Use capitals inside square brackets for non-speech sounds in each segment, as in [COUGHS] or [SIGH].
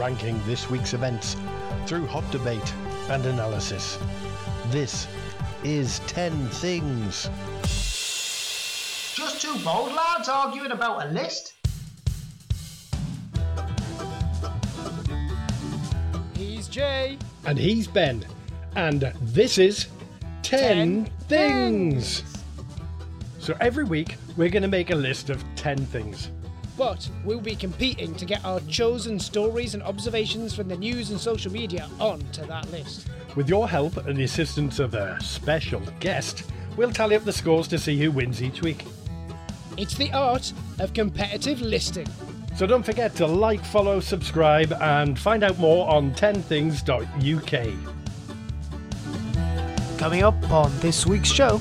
ranking this week's events through hot debate and analysis. This is 10 Things. Just two bold lads arguing about a list? He's Jay. And he's Ben. And this is 10, 10 things. So every week, we're going to make a list of 10 things. But we'll be competing to get our chosen stories and observations from the news and social media onto that list. With your help and the assistance of a special guest, we'll tally up the scores to see who wins each week. It's the art of competitive listing. So don't forget to like, follow, subscribe, and find out more on 10things.uk. Coming up on this week's show,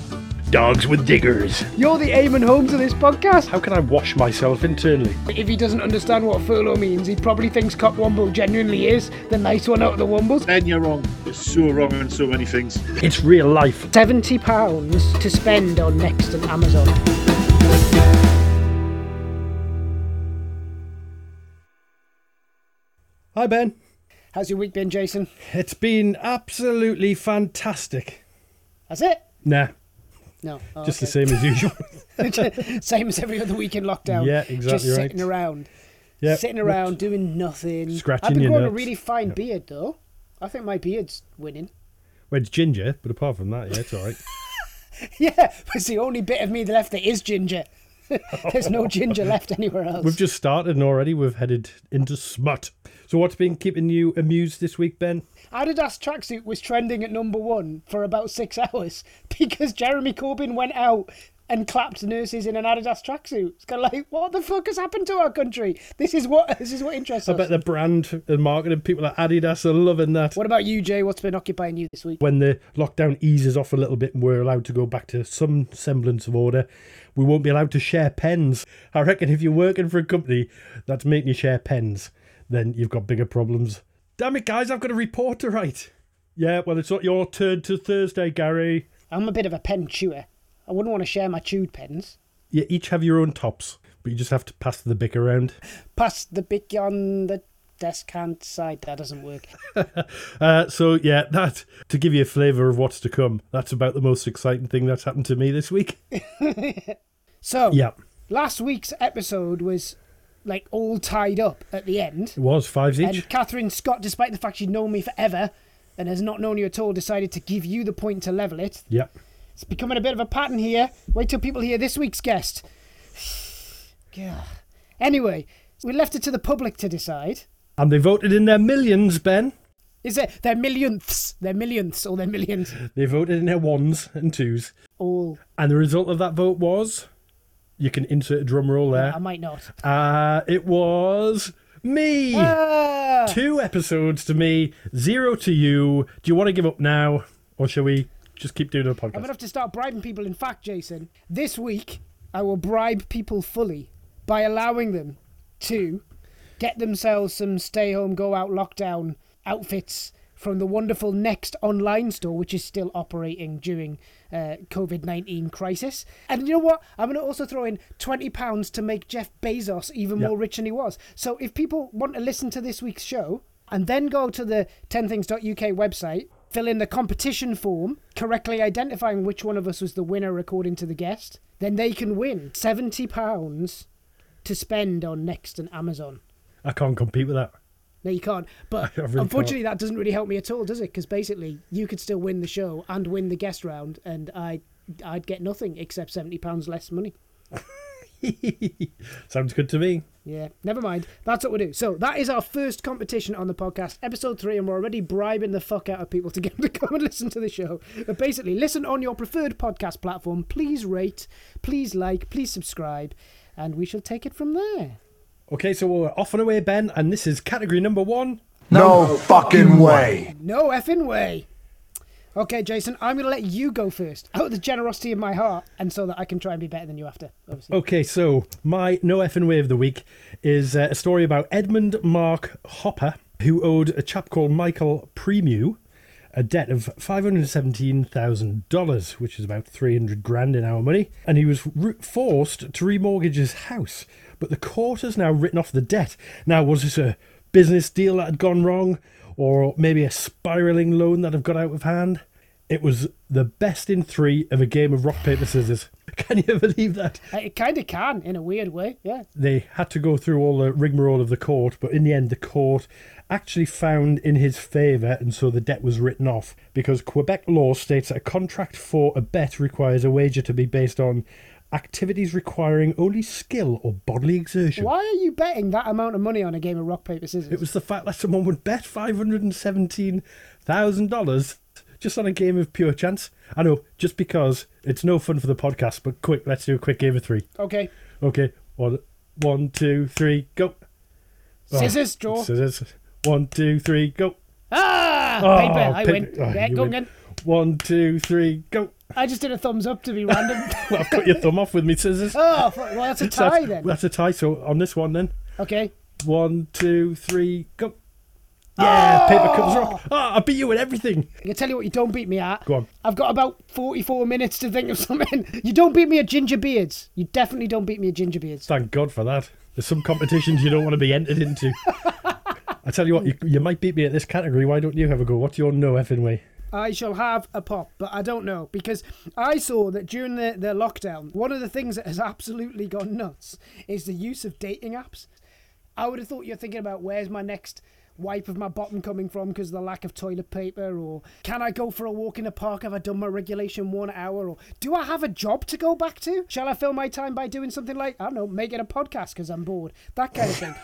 Dogs with diggers. you're the Eamonn Holmes of this podcast. How can I wash myself internally? If he doesn't understand what furlough means, he probably thinks Cock Womble genuinely is the nice one out of the Wombles. Ben, you're wrong. You're so wrong on so many things. It's real life. £70 to spend on Next and Amazon. Hi, Ben. How's your week been, Jason? It's been absolutely fantastic. That's it? Nah, No. Oh, just the same as usual. [LAUGHS] Same as every other week in lockdown. Yeah, exactly Just right. sitting around. yeah. sitting around doing nothing. Scratching I've been your growing a really fine beard though. I think my beard's winning. Well, it's ginger, but apart from that, yeah, it's all right. [LAUGHS] yeah, it's the only bit of me left that is ginger. [LAUGHS] There's no ginger left anywhere else. We've just started and already we've headed into smut. So what's been keeping you amused this week, Ben? Adidas tracksuit was trending at number one for about six [LAUGHS] hours because Jeremy Corbyn went out and clapped nurses in an Adidas tracksuit. It's kind of like, what the fuck has happened to our country? This is what [LAUGHS] this is what interests I us. bet the brand and marketing people at Adidas are loving that. What about you, Jay? What's been occupying you this week? When the lockdown eases off a little bit and we're allowed to go back to some semblance of order, we won't be allowed to share pens. I reckon if you're working for a company that's making you share pens, then you've got bigger problems. Damn it, guys, I've got a report to write. Yeah, well, it's not your turn to Thursday, Gary. I'm a bit of a pen chewer. I wouldn't want to share my chewed pens. You each have your own tops, but you just have to pass the bick around. Pass the bic on the desk hand side. That doesn't work. [LAUGHS] Uh, so, yeah, that, to give you a flavour of what's to come, that's about the most exciting thing that's happened to me this week. [LAUGHS] So, Yeah, last week's episode was like all tied up at the end. it was fives each. And Catherine Scott, despite the fact she'd known me forever and has not known you at all, decided to give you the point to level it. Yeah. It's becoming a bit of a pattern here. Wait till people hear this week's guest. [SIGHS] God. Anyway, we left it to the public to decide. And they voted in their millions, Ben. Is it their millionths, their millionths, or their millions? They voted in their ones and twos. All. And the result of that vote was. You can insert a drum roll there. I might not. Uh, it was me. Ah! Two episodes to me, zero to you. Do you want to give up now, or shall we just keep doing the podcast? I'm gonna have to start bribing people. In fact, Jason, this week I will bribe people fully by allowing them to get themselves some stay home, go out, lockdown outfits from the wonderful Next online store, which is still operating during uh, COVID nineteen crisis. And you know what? I'm gonna also throw in twenty pounds to make Jeff Bezos even Yep. more rich than he was. So if people want to listen to this week's show and then go to the 10things.uk website, fill in the competition form, correctly identifying which one of us was the winner according to the guest, then they can win £70 to spend on Next and Amazon. I can't compete with that. No, you can't. But [LAUGHS] really unfortunately, that doesn't really help me at all, does it? Because basically, you could still win the show and win the guest round, and I, I'd get nothing except seventy pounds less money. [LAUGHS] Sounds good to me. Yeah, never mind. That's what we do. So that is our first competition on the podcast, episode three, and we're already bribing the fuck out of people to [LAUGHS] get them to come and listen to the show. But basically, listen on your preferred podcast platform. Please rate, please like, please subscribe, and we shall take it from there. Okay, so we're off and away, Ben, and this is category number one. No fucking way. No effing way. Okay, Jason, I'm going to let you go first, out of the generosity of my heart, and so that I can try and be better than you after, obviously. Okay, so my no effing way of the week is uh, a story about Edmund Mark Hopper, who owed a chap called Michael Premu a debt of $517,000, which is about 300 grand in our money, and he was re- forced to remortgage his house. But the court has now written off the debt. Now, was this a business deal that had gone wrong, or maybe a spiraling loan that had got out of hand. It was the best in three of a game of rock, paper, scissors. [LAUGHS] Can you believe that? Uh, It kind of can, in a weird way. Yeah. They had to go through all the rigmarole of the court, but in the end, the court actually found in his favour, and so the debt was written off because Quebec law states that a contract for a bet requires a wager to be based on activities requiring only skill or bodily exertion. Why are you betting that amount of money on a game of rock, paper, scissors? It was the fact that someone would bet five hundred and seventeen thousand dollars just on a game of pure chance. I know, just because it's no fun for the podcast, but quick, let's do a quick game of three. Okay. Okay, one, one, two, three, go. Oh, Scissors, draw. Scissors. One, two, three, go. Ah! Oh, paper, I paper. win. Oh, yeah, go win. again. One, two, three, go. I just did a thumbs up to be random. [LAUGHS] Well, I've cut your thumb off with me scissors. oh, well, that's a tie that's, then. That's a tie. So on this one, then Okay. one, two, three, go. Yeah, paper Oh! cups rock. Ah, I beat you at everything. I can tell you what you don't beat me at. Go on. I've got about 44 minutes to think of something. [LAUGHS] You don't beat me at ginger beards. You definitely don't beat me at ginger beards. Thank God for that. There's some competitions you don't want to be entered into. [LAUGHS] I tell you what, you, you might beat me at this category. Why don't you have a go? What's your no effing way? I shall have a pop, but I don't know because I saw that during the, the lockdown, one of the things that has absolutely gone nuts is the use of dating apps. I would have thought you're thinking about where's my next wipe of my bottom coming from because of the lack of toilet paper, or can I go for a walk in the park? Have I done my regulation one hour? Or do I have a job to go back to? Shall I fill my time by doing something like, I don't know, making a podcast because I'm bored? That kind of thing.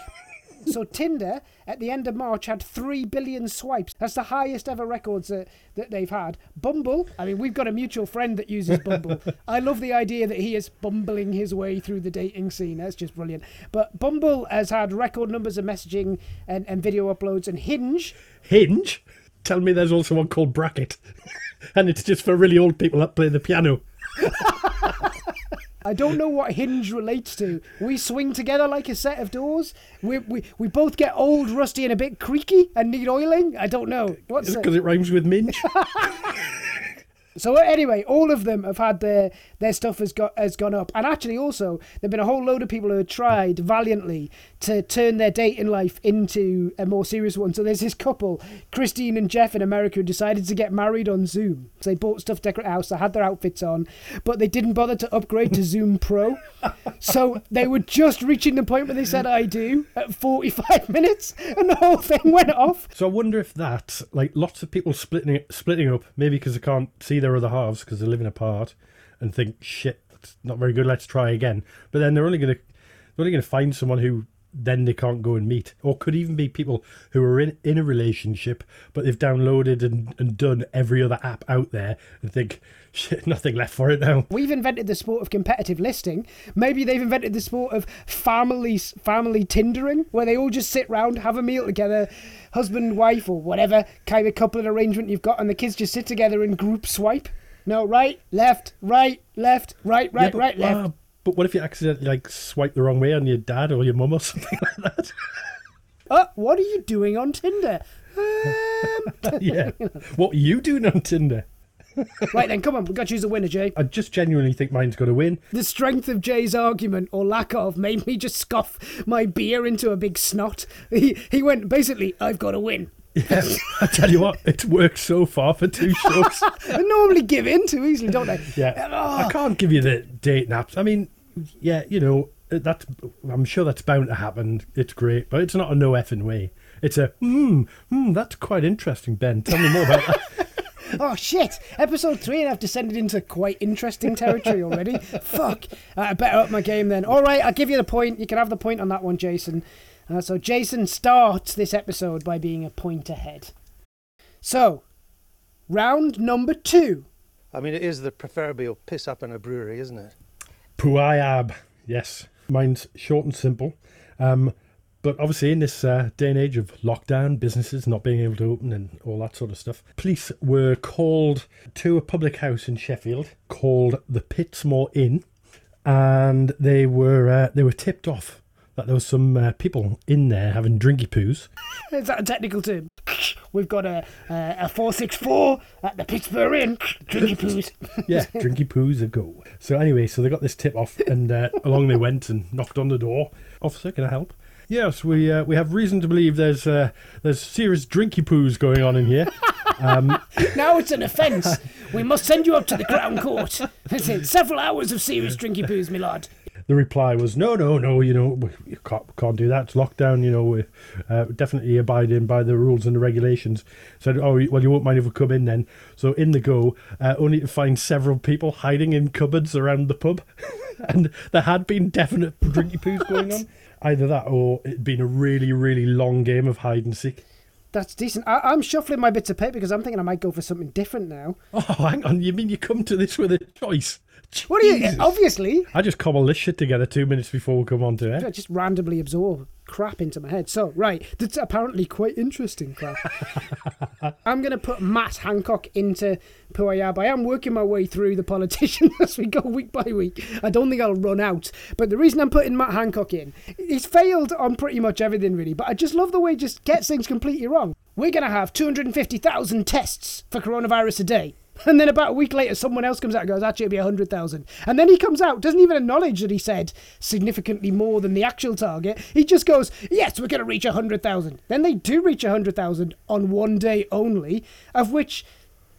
So Tinder at the end of March had three billion swipes. That's the highest ever records that, that they've had. Bumble, I mean, we've got a mutual friend that uses Bumble. [LAUGHS] I love the idea that he is bumbling his way through the dating scene. That's just brilliant. But Bumble has had record numbers of messaging and, and video uploads, and Hinge. Hinge? Tell me there's also one called Bracket. [LAUGHS] and it's just for really old people that play the piano. [LAUGHS] I don't know what Hinge relates to. We swing together like a set of doors. We we, we both get old, rusty, and a bit creaky and need oiling. I don't know. What's it? Because it rhymes with minge. [LAUGHS] So anyway, all of them have had their their stuff has got has gone up, and actually also there've been a whole load of people who have tried valiantly to turn their dating life into a more serious one. So there's this couple, Christine and Jeff in America, who decided to get married on Zoom. So they bought stuff, decorate a house, they had their outfits on, but they didn't bother to upgrade to Zoom Pro. [LAUGHS] So they were just reaching the point where they said "I do" at 45 minutes, and the whole thing went off. So I wonder if that, like lots of people splitting splitting up, maybe because they can't see their other halves because they're living apart, and think shit, that's not very good. Let's try again. But then they're only gonna they're only gonna find someone who then they can't go and meet, or could even be people who are in in a relationship but they've downloaded and, and done every other app out there and think shit, nothing left for it now. We've invented the sport of competitive listing. Maybe they've invented the sport of family family tindering, where they all just sit round, have a meal together, husband, wife, or whatever kind of coupling arrangement you've got, and the kids just sit together and group swipe. No, right, left, right, left, right, right, Yeah, but, right, left. ah, but what if you accidentally like swipe the wrong way on your dad or your mum or [LAUGHS] something like that? Oh, what are you doing on Tinder? Um, [LAUGHS] yeah. What are you doing on Tinder? right then, come on, we've got to choose a winner, Jay. I just genuinely think mine's going to win. The strength of Jay's argument, or lack of, made me just scoff my beer into a big snot. He, he went, basically, I've got to win. Yeah, I tell you what, it's worked so far for two shows. [LAUGHS] I normally give in too easily, don't they? Yeah, Oh. I can't give you the date naps. I mean, yeah, you know that's. I'm sure that's bound to happen. It's great, but it's not a no effing way. It's a hmm, hmm. That's quite interesting, Ben. Tell me more about that. [LAUGHS] Oh shit! Episode three, and I've descended into quite interesting territory already. [LAUGHS] Fuck! Uh, I better up my game then. All right, I'll give you the point. You can have the point on that one, Jason. Uh, so Jason starts this episode by being a point ahead. So, round number two. I mean, it is the proverbial piss up in a brewery, isn't it? Puayab. Yes, mine's short and simple. Um, but obviously, in this uh, day and age of lockdown, businesses not being able to open and all that sort of stuff, police were called to a public house in Sheffield called the Pitsmoor Inn, and they were uh, they were tipped off that there was some uh, people in there having drinky poos. [LAUGHS] Is that a technical term? We've got a a, a four six four at the Pittsburgh Inn. Drinky poos. [LAUGHS] Yeah, drinky poos a go. So anyway, so they got this tip off, and uh, [LAUGHS] along they went and knocked on the door. Officer, can I help? Yes, we uh, we have reason to believe there's uh, there's serious drinky poos going on in here. Now it's an offence. we must send you up to the Crown Court. Several hours of serious drinky poos, my lord. The reply was, no, no, no, you know, we you can't, can't do that. It's lockdown, you know, we're uh, definitely abiding by the rules and the regulations. Said, oh, well, you won't mind if we come in then. So in the go, uh, only to find several people hiding in cupboards around the pub. [LAUGHS] and there had been definite drinky poos going on. Either that or it'd been a really, really long game of hide and seek. That's decent. I- I'm shuffling my bits of paper because I'm thinking I might go for something different now. [LAUGHS] Oh, hang on, you mean you come to this with a choice? What are you? Obviously, I just cobble this shit together two minutes before we come on to it. I it. just randomly absorb crap into my head. So, right, that's apparently quite interesting crap. [LAUGHS] I'm going to put Matt Hancock into Puayab. I am working my way through the politicians [LAUGHS] as we go week by week. I don't think I'll run out. But the reason I'm putting Matt Hancock in, he's failed on pretty much everything, really. But I just love the way he just gets things completely wrong. We're going to have 250,000 tests for coronavirus a day. [LAUGHS] And then about a week later, someone else comes out and goes, actually, it'll be 100,000. And then he comes out, doesn't even acknowledge that he said significantly more than the actual target. He just goes, yes, we're going to reach 100,000. Then they do reach 100,000 on one day only, of which,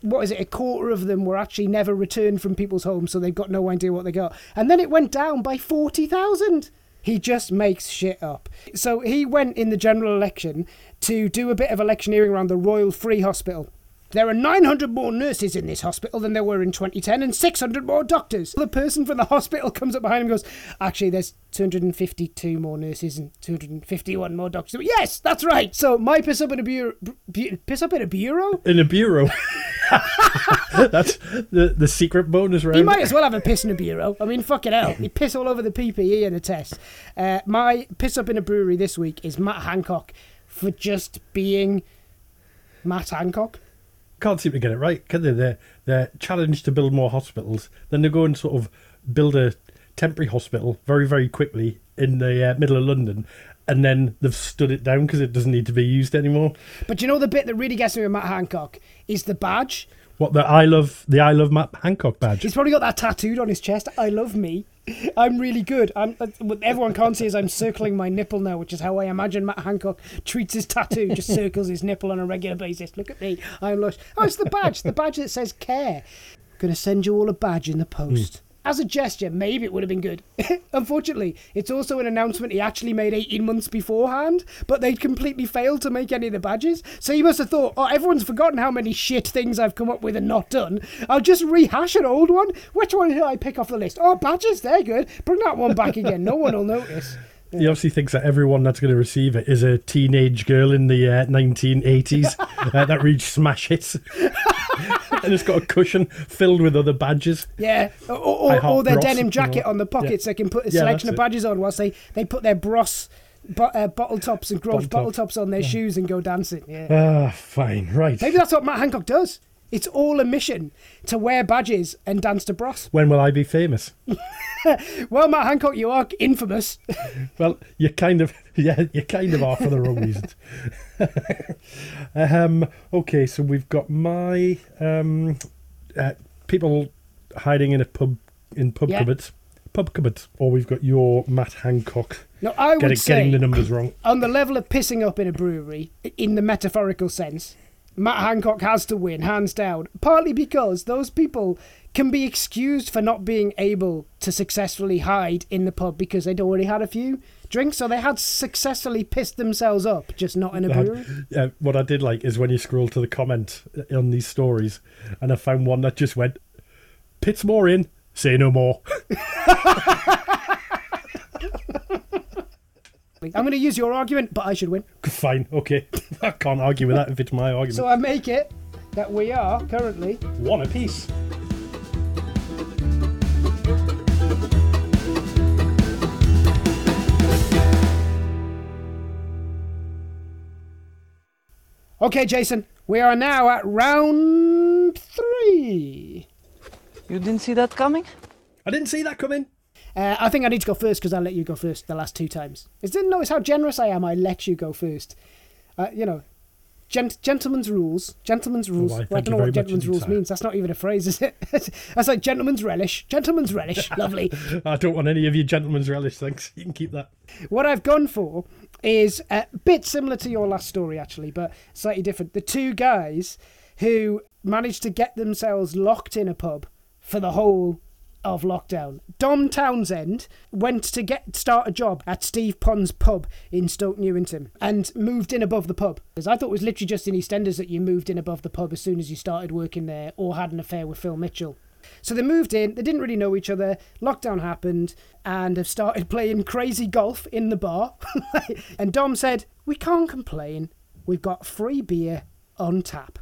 what is it, a quarter of them were actually never returned from people's homes, so they've got no idea what they got. And then it went down by 40,000. He just makes shit up. So he went in the general election to do a bit of electioneering around the Royal Free Hospital. There are 900 more nurses in this hospital than there were in 2010 and 600 more doctors. The person from the hospital comes up behind him and goes, Actually, there's 252 more nurses and 251 more doctors. Yes, that's right. So, my piss up in a bureau. Bu- piss up in a bureau? In a bureau. [LAUGHS] That's the, the secret bonus round. He might as well have a piss in a bureau. I mean, fucking hell. He piss all over the PPE in a test. Uh, my piss up in a brewery this week is Matt Hancock for just being Matt Hancock. Can't seem to get it right, can they? They're, they're challenged to build more hospitals. Then they go and sort of build a temporary hospital very, very quickly in the uh, middle of London. And then they've stood it down because it doesn't need to be used anymore. But you know the bit that really gets me with Matt Hancock is the badge. What the I love the I love Matt Hancock badge. He's probably got that tattooed on his chest. I love me. I'm really good. I'm, uh, everyone can't see is I'm circling my nipple now, which is how I imagine Matt Hancock treats his tattoo. Just circles his nipple on a regular basis. Look at me. I'm lush. Oh, it's the badge. The badge that says care. Gonna send you all a badge in the post. As a gesture, maybe it would have been good. [LAUGHS] Unfortunately, it's also an announcement he actually made 18 months beforehand, but they'd completely failed to make any of the badges. So he must have thought, oh, everyone's forgotten how many shit things I've come up with and not done. I'll just rehash an old one. Which one did I pick off the list? Oh, badges, they're good. Bring that one back again. No one will notice. [LAUGHS] He obviously thinks that everyone that's going to receive it is a teenage girl in the uh, 1980s [LAUGHS] uh, that reached smash hits. And it's got a cushion filled with other badges. Yeah, or, or, or their Bros, denim you jacket know. on the pockets. They can put a selection that's of it. badges on whilst they, they put their bros uh, bottle tops and growth Bottle bottle top. tops on their shoes and go dancing. Yeah. Ah, fine, right. Maybe that's what Matt Hancock does. It's all a mission to wear badges and dance to Bros. When will I be famous? [LAUGHS] Well, Matt Hancock, you are infamous. [LAUGHS] Well, you kind of, [LAUGHS] yeah, you kind of are for the wrong reasons. um, okay, so we've got my um, uh, people hiding in a pub in pub Yeah. cupboards, pub cupboards, or we've got your Matt Hancock No, I would getting, say getting the numbers wrong. on the level of pissing up in a brewery, in the metaphorical sense, Matt Hancock has to win, hands down. Partly because those people can be excused for not being able to successfully hide in the pub because they'd already had a few drinks, so they had successfully pissed themselves up, just not in a brewery. What I did like is when you scroll to the comment on these stories, and I found one that just went, "Pits more in, say no more." [LAUGHS] [LAUGHS] I'm going to use your argument, but I should win. [LAUGHS] Fine, okay, [LAUGHS] I can't argue with that if it's my argument. So I make it that we are currently one apiece. Okay, Jason, we are now at round three. You didn't see that coming? I didn't see that coming. Uh, I think I need to go first because I let you go first the last two times. Is didn't notice how generous I am. I let you go first. Uh, you know, gent- gentlemen's rules. Gentlemen's rules. why, Well, I don't know what gentlemen's rules means. That's not even a phrase, is it? [LAUGHS] That's like gentlemen's relish. Gentlemen's relish. [LAUGHS] Lovely. I don't want any of your gentlemen's relish, thanks. You can keep that. What I've gone for is a bit similar to your last story, actually, but slightly different. The two guys who managed to get themselves locked in a pub for the whole of lockdown. Dom Townsend went to get start a job at Steve Pond's pub in Stoke Newington and moved in above the pub. Because I thought it was literally just in EastEnders that you moved in above the pub as soon as you started working there or had an affair with Phil Mitchell. So they moved in, they didn't really know each other, lockdown happened, and have started [LAUGHS] playing crazy golf in the bar. [LAUGHS] and Dom said, We can't complain, we've got free beer on tap.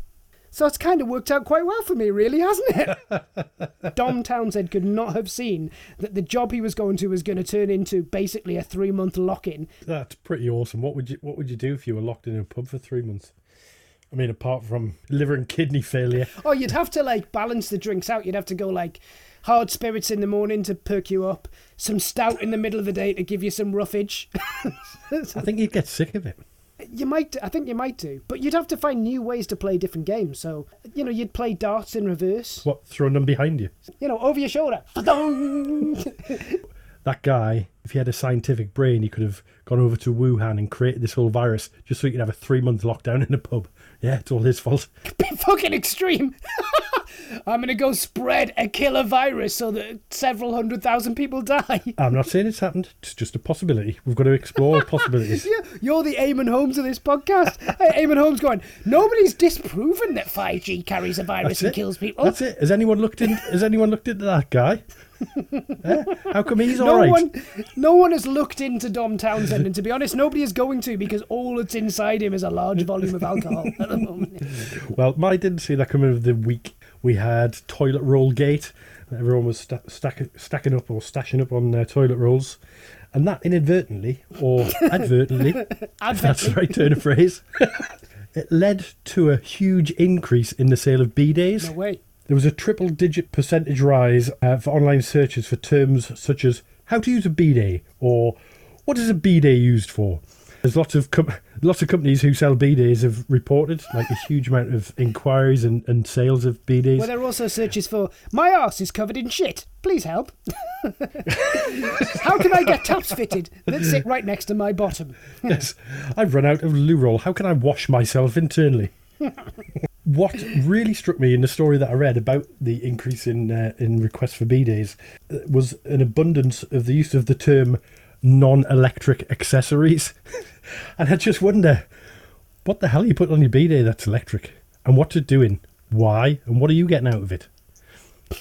So it's kind of worked out quite well for me, really, hasn't it? [LAUGHS] Dom Townsend could not have seen that the job he was going to was going to turn into basically a three month lock in. That's pretty awesome. What would you What would you do if you were locked in a pub for three months? I mean, apart from liver and kidney failure. Oh, you'd have to like balance the drinks out. You'd have to go like hard spirits in the morning to perk you up, some stout in the middle of the day to give you some roughage. [LAUGHS] I think you'd get sick of it. You might, I think you might do, but you'd have to find new ways to play different games. So, you know, you'd play darts in reverse, What, throwing them behind you? you know, over your shoulder. That guy, if he had a scientific brain, he could have gone over to Wuhan and created this whole virus just so he could have a three month lockdown in a pub. Yeah, it's all his fault. [LAUGHS] Bit fucking extreme. [LAUGHS] I'm gonna go spread a killer virus so that several hundred thousand people die. [LAUGHS] I'm not saying it's happened. It's just a possibility. We've got to explore [LAUGHS] possibilities. Yeah, you're the Eamonn Holmes of this podcast. Eamonn Holmes going, nobody's disproven that 5G carries a virus That's and it. kills people. That's it. Has anyone looked in? Has anyone looked into that guy? [LAUGHS] Eh? How come he's all No right? one, no one has looked into Dom Townsend, and to be honest, nobody is going to because all that's inside him is a large volume of alcohol at the moment. Well, I didn't see that coming of the week. We had toilet roll gate. Everyone was sta- stack- stacking up or stashing up on their toilet rolls. And that inadvertently, or [LAUGHS] advertently, if that's the right turn of phrase, it led to a huge increase in the sale of bidets. No way. There was a triple digit percentage rise uh, for online searches for terms such as how to use a bidet or what is a bidet used for. There's lots of com- lots of companies who sell bidets have reported like a huge amount of inquiries and, and sales of bidets. Well, there are also searches for my arse is covered in shit. Please help. [LAUGHS] How can I get taps fitted that sit right next to my bottom? [LAUGHS] yes, I've run out of loo roll. How can I wash myself internally? [LAUGHS] what really struck me in the story that I read about the increase in uh, in requests for bidets uh, was an abundance of the use of the term non-electric accessories, and I just wonder what the hell you put on your bidet that's electric, and what's it doing, why, and what are you getting out of it? [LAUGHS]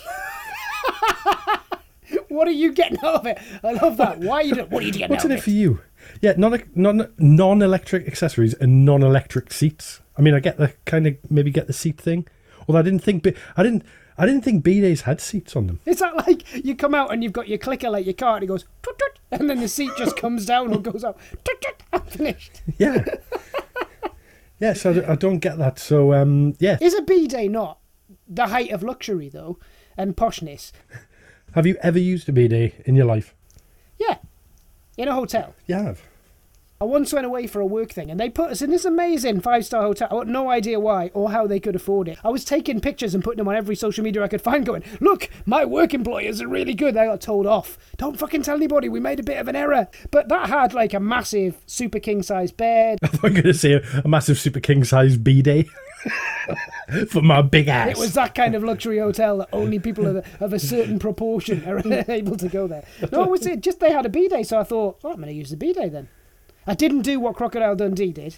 What are you getting out of it? I love that. Why are you? do- What are you getting What's out in of it for you? Yeah, non non non electric accessories and non electric seats. I mean, I get the kind of maybe get the seat thing. Although I didn't think I didn't I didn't think bidets had seats on them. Is that like you come out and you've got your clicker like your car and it goes toot, toot, and then the seat just comes down or goes up? Toot, toot, I'm finished. [LAUGHS] Yeah. yeah, so I d- I don't get that. So um, yeah, Is a bidet not the height of luxury though and poshness? have you ever used a bidet in your life? Yeah, in a hotel. You have. I once went away for a work thing and they put us in this amazing five star hotel. I had no idea why or how they could afford it. I was taking pictures and putting them on every social media I could find, going, Look, my work employers are really good. I got told off. Don't fucking tell anybody, we made a bit of an error. But that had like a massive super king size bed. I'm going to say a, a massive super king size bidet [LAUGHS] for my big ass. It was that kind of luxury hotel that only people of a, of a certain proportion are [LAUGHS] able to go there. [LAUGHS] No, it was it just they had a bidet, so I thought, oh, I'm going to use the bidet then. I didn't do what Crocodile Dundee did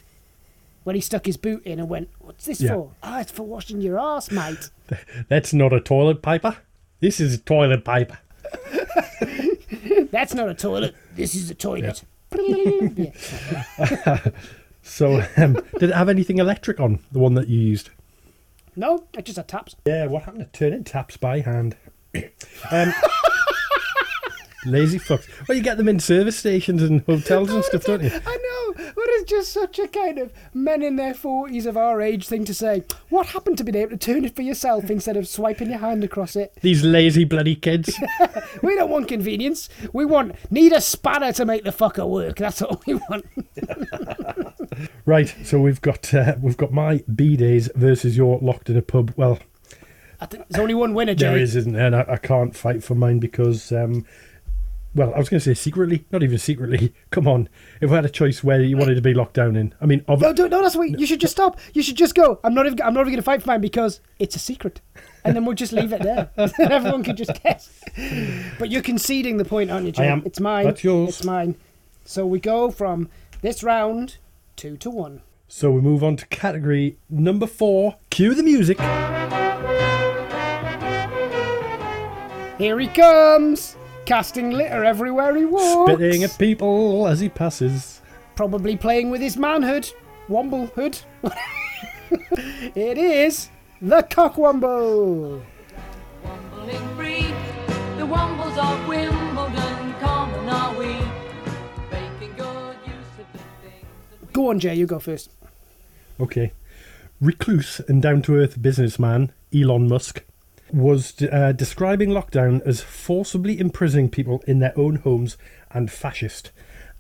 when he stuck his boot in and went, "What's this Yeah. for? Ah, it's for washing your ass, mate." [LAUGHS] That's not a toilet paper. This is a toilet paper. [LAUGHS] That's not a toilet. This is a toilet. Yeah. [LAUGHS] So um, did it have anything electric on the one that you used? No, it just had taps. Yeah, what happened to turning taps by hand? [COUGHS] um, lazy fucks. Well, you get them in service stations and hotels and stuff, don't you? I know, but it's just such a kind of men in their forties of our age thing to say. What happened to being able to turn it for yourself instead of swiping your hand across it? These lazy bloody kids. [LAUGHS] We don't want convenience. We want need a spanner to make the fucker work. That's all we want. [LAUGHS] right, so we've got uh, we've got my bidets versus your locked in a pub. Well, I think there's only one winner, there is, isn't there? And I, I can't fight for mine because um, well, I was going to say secretly, not even secretly. [LAUGHS] Come on, if I had a choice where you wanted to be locked down in, I mean, ob- No, no, no, that's why you should just stop. You should just go. I'm not even. I'm not even going to fight for mine because it's a secret, and then we'll just leave it there. [LAUGHS] everyone can just guess. But you're conceding the point, aren't you, Jim? I am. It's mine. That's yours. It's mine. So we go from this round two to one. so we move on to category number four. Cue the music. Here he comes, casting litter everywhere he walks. Spitting at people as he passes. Probably playing with his manhood, womblehood. [LAUGHS] it is the cockwomble. Wombling breed, the Wombles of Wimbledon, common are we, making good use of the things. Go on, Jay. You go first. Okay. Recluse and down to earth businessman Elon Musk was uh, describing lockdown as forcibly imprisoning people in their own homes and fascist.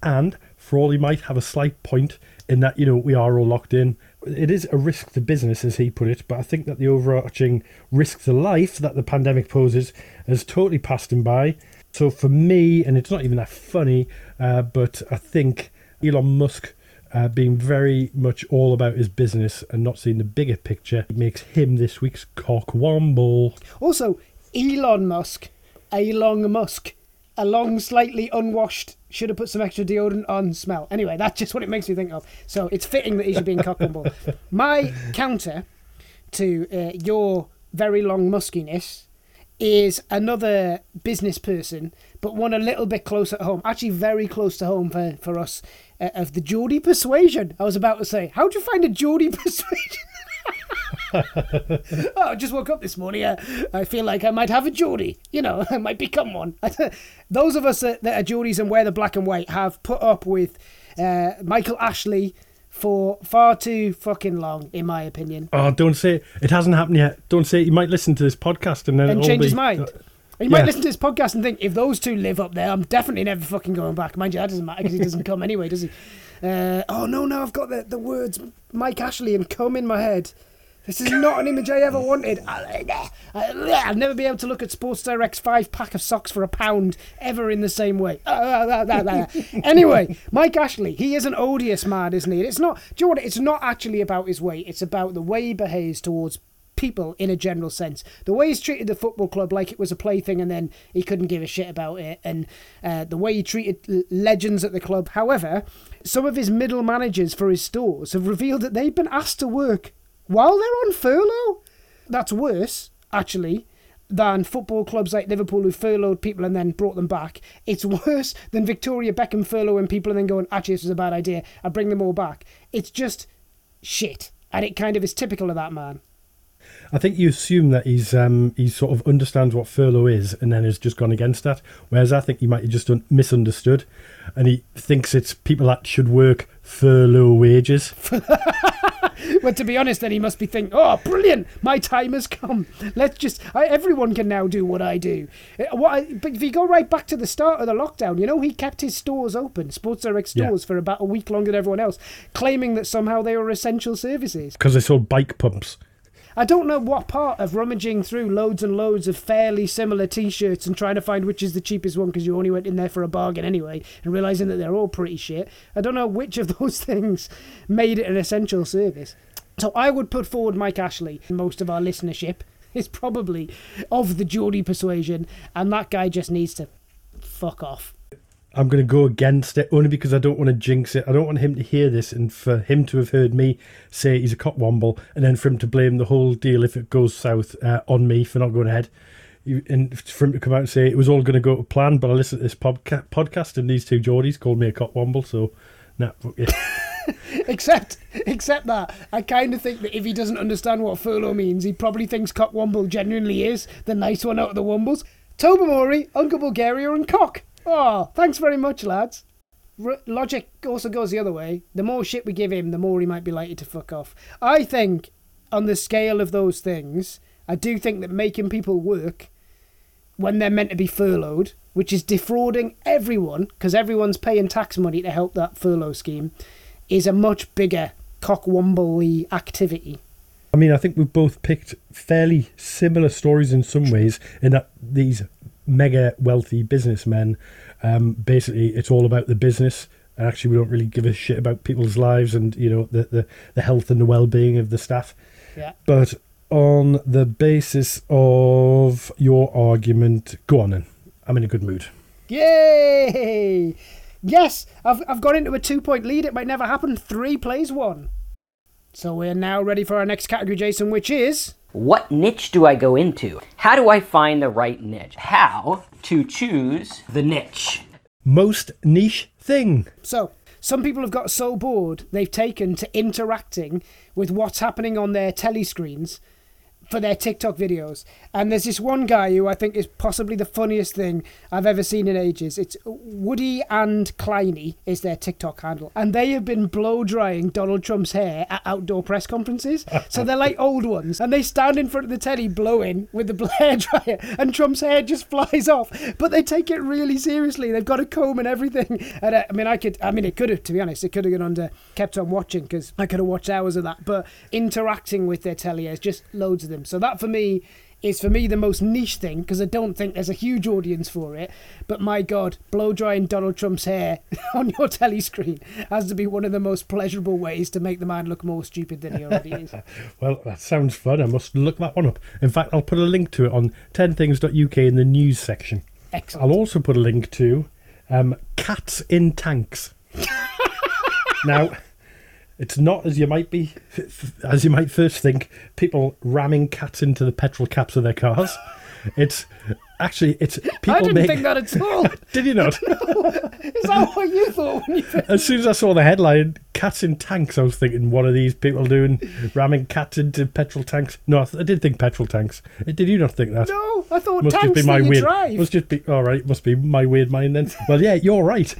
And for all he might have a slight point in that, you know, we are all locked in, it is a risk to business, as he put it. But I think that the overarching risk to life that the pandemic poses has totally passed him by. So for me, and it's not even that funny, uh, but I think Elon Musk uh, being very much all about his business and not seeing the bigger picture makes him this week's cock cockwomble. Also, Elon Musk, a long Musk, a long, slightly unwashed, should have put some extra deodorant on smell. Anyway, that's just what it makes me think of. So it's fitting that he should be in cockwomble. [LAUGHS] My counter to uh, your very long muskiness is another business person, but one a little bit close at home. Actually, very close to home for, for us, uh, of the Geordie persuasion. I was about to say, how'd you find a Geordie [LAUGHS] persuasion? [LAUGHS] oh, I just woke up this morning. Uh, I feel like I might have a Geordie. You know, [LAUGHS] I might become one. Those of us that, that are Geordies and wear the black and white have put up with uh, Michael Ashley for far too fucking long, in my opinion, Oh, don't say it. It hasn't happened yet. Don't say it. You might listen to this podcast and then and change be, his mind. You might yeah. listen to this podcast and think, if those two live up there, I'm definitely never fucking going back. Mind you, that doesn't matter because he doesn't come anyway, does he? Uh, oh, no, no, I've got the, the words Mike Ashley and come in my head. This is not an image I ever wanted. I'll never be able to look at Sports Direct's five pack of socks for a pound ever in the same way. [LAUGHS] anyway, Mike Ashley, he is an odious man, isn't he? It's not. Do you know what? It's not actually about his weight. It's about the way he behaves towards people in a general sense. The way he's treated the football club like it was a plaything and then he couldn't give a shit about it, and uh, the way he treated legends at the club. However, some of his middle managers for his stores have revealed that they've been asked to work while they're on furlough. That's worse, actually. Than football clubs like Liverpool who furloughed people and then brought them back. It's worse than Victoria Beckham furloughing people and then going, actually, this was a bad idea. I bring them all back. It's just shit. And it kind of is typical of that man. I think you assume that he's um, he sort of understands what furlough is and then has just gone against that. Whereas I think he might have just un- misunderstood, and he thinks it's people that should work furlough wages. [LAUGHS] Well, to be honest, then he must be thinking, "Oh, brilliant! My time has come. Let's just I, everyone can now do what I do." Uh, What? I, but if you go right back to the start of the lockdown, you know, he kept his stores open, Sports Direct Yeah. stores, for about a week longer than everyone else, claiming that somehow they were essential services. because they sold bike pumps. I don't know what part of rummaging through loads and loads of fairly similar T-shirts and trying to find which is the cheapest one because you only went in there for a bargain anyway, and realizing that they're all pretty shit. I don't know which of [LAUGHS] those things made it an essential service. So I would put forward Mike Ashley. Most of our listenership [LAUGHS] is probably of the Geordie persuasion, and that guy just needs to fuck off. I'm going to go against it only because I don't want to jinx it. I don't want him to hear this and for him to have heard me say he's a cockwomble and then for him to blame the whole deal if it goes south uh, on me for not going ahead. And for him to come out and say it was all going to go to plan, but I listened to this podca- podcast and these two Geordies called me a cockwomble, so nah. [LAUGHS] Except, except that I kind of think that if he doesn't understand what furlough means, he probably thinks cock Cockwomble genuinely is the nice one out of the Wombles. Tobermory, Uncle Bulgaria, and Cock. Oh, thanks very much, lads. R- logic also goes the other way. The more shit we give him, the more he might be likely to fuck off. I think, on the scale of those things, I do think that making people work when they're meant to be furloughed, which is defrauding everyone because everyone's paying tax money to help that furlough scheme, is a much bigger cockwomble activity. I mean, I think we've both picked fairly similar stories in some ways, in that these mega wealthy businessmen Um, basically, it's all about the business. And actually, we don't really give a shit about people's lives and you know the the, the health and the well being of the staff. Yeah. But on the basis of your argument, go on then. I'm in a good mood. Yay! Yes, I've, I've got into a two point lead. It might never happen. Three plays one. So we're now ready for our next category, Jason, which is. What niche do I go into? How do I find the right niche? How to choose the niche? Most niche thing. So, some people have got so bored they've taken to interacting with what's happening on their telly screens for their TikTok videos. And there's this one guy who I think is possibly the funniest thing I've ever seen in ages. It's Woody and Kleiny is their TikTok handle. And they have been blow drying Donald Trump's hair at outdoor press conferences. so they're like [LAUGHS] old ones. And they stand in front of the telly blowing with the [LAUGHS] hair dryer and Trump's hair just flies off. But they take it really seriously. They've got a comb and everything. And uh, I mean, I could, I mean, it could have, to be honest, it could have gone under, kept on watching because I could have watched hours of that. But interacting with their telly is just loads of them. So that for me is for me the most niche thing because I don't think there's a huge audience for it. But my God, blow drying Donald Trump's hair [LAUGHS] on your telly screen has to be one of the most pleasurable ways to make the man look more stupid than he already is. [LAUGHS] Well, that sounds fun. I must look that one up. In fact, I'll put a link to it on 10things.uk in the news section. Excellent. I'll also put a link to um, cats in tanks. [LAUGHS] now, it's not as you might be, as you might first think, people ramming cats into the petrol caps of their cars. It's actually it's [LAUGHS] people I didn't make. think that at all. [LAUGHS] Did you not? [LAUGHS] Is that what you thought when you as soon as I saw the headline, "Cats in tanks," I was thinking, what are these people doing, ramming cats into petrol tanks? No, I, th- I did think petrol tanks. Did you not think that? No, I thought must tanks just be my weird. drive. Must just be all right. Must be my weird mind then. Well, yeah, you're right.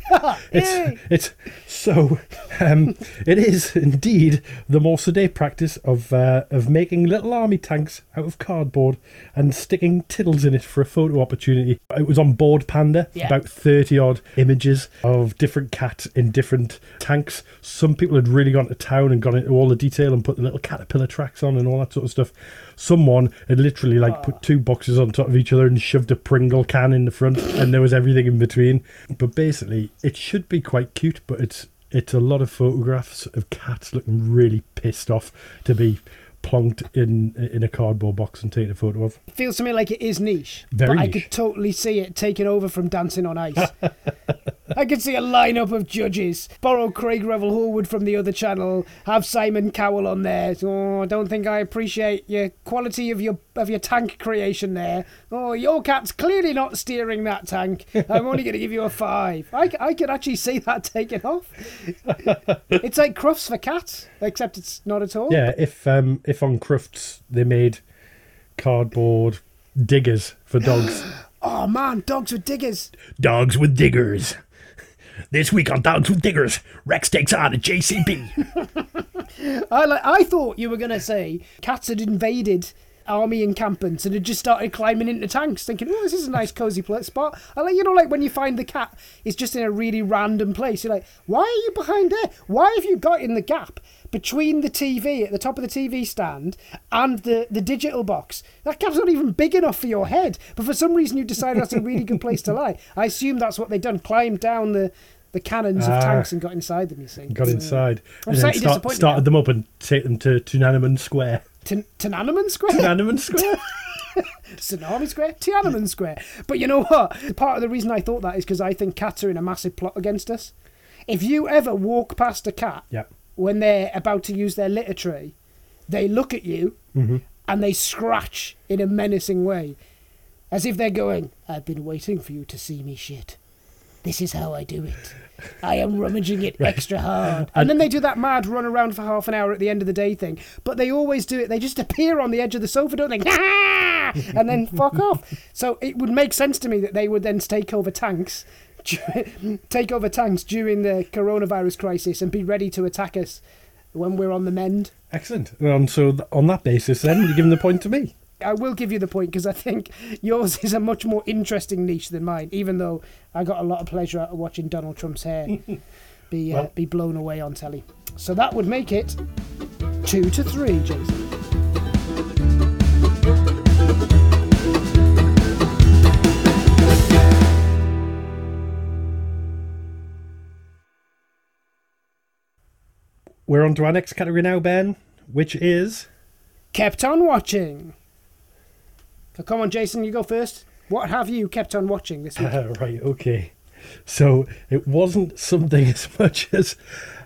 it's it's so um, it is indeed the more sedate practice of uh, of making little army tanks out of cardboard and sticking tiddles in it for a photo opportunity. It was on Bored Panda, Yeah. about thirty odd images of different cats in different tanks. Some people had really gone to town and gone into all the detail and put the little caterpillar tracks on and all that sort of stuff. Someone had literally like put two boxes on top of each other and shoved a Pringle can in the front, and there was everything in between. But basically, it should be quite cute, but it's it's a lot of photographs of cats looking really pissed off to be plonked in in a cardboard box and taken a photo of. feels to me like it is niche. Very but I could totally see it taken over from Dancing on Ice. [LAUGHS] I could see a lineup of judges. Borrow Craig Revel Horwood from the other channel. Have Simon Cowell on there. Oh, I don't think I appreciate your quality of your of your tank creation there. Oh, your cat's clearly not steering that tank. I'm only going to give you a five. I, I could actually see that taken off. [LAUGHS] it's like Crufts for cats, except it's not at all. Yeah, if um if on Crufts they made cardboard diggers for dogs. [GASPS] Oh man, dogs with diggers. Dogs with diggers. This week on Dogs with Diggers, Rex takes on a JCB. [LAUGHS] I like. I thought you were gonna say cats had invaded army encampments and had just started climbing into tanks, thinking, "Oh, this is a nice cozy pla spot." I like, you know, like when you find the cat is just in a really random place. You're like, "Why are you behind there? Why have you got in the gap between the TV at the top of the TV stand and the the digital box? That gap's not even big enough for your head, but for some reason you decided that's a really good place to lie. I assume that's what they've done: climbed down the the cannons of Ah. tanks and got inside them. You see, Got inside I'm and slightly start, disappointed started now. them up and take them to Tiananmen Square. Tiananmen Square. Tiananmen Square. [LAUGHS] Tsunami Square, Tiananmen Square. But you know what? Part of the reason I thought that is because I think cats are in a massive plot against us. If you ever walk past a cat Yep. When they're about to use their litter tray, they look at you mm-hmm. and they scratch in a menacing way, as if they're going, "I've been waiting for you to see me shit. This is how I do it. I am rummaging it [LAUGHS] extra hard." And then they do that mad run around for half an hour at the end of the day thing. But they always do it. They just appear on the edge of the sofa, don't they? [LAUGHS] And then fuck off. So it would make sense to me that they would then take over tanks, [LAUGHS] take over tanks during the coronavirus crisis, and be ready to attack us when we're on the mend. Excellent. And so th- on that basis, then you're giving the point to me. I will give you the point because I think yours is a much more interesting niche than mine. Even though I got a lot of pleasure out of watching Donald Trump's hair [LAUGHS] be uh, Well- be blown away on telly. So that would make it two to three, Jason. We're on to our next category now, Ben, which is Kept on watching. So come on, Jason, you go first. What have you kept on watching this week? [LAUGHS] right. Okay, so it wasn't something [LAUGHS] as much as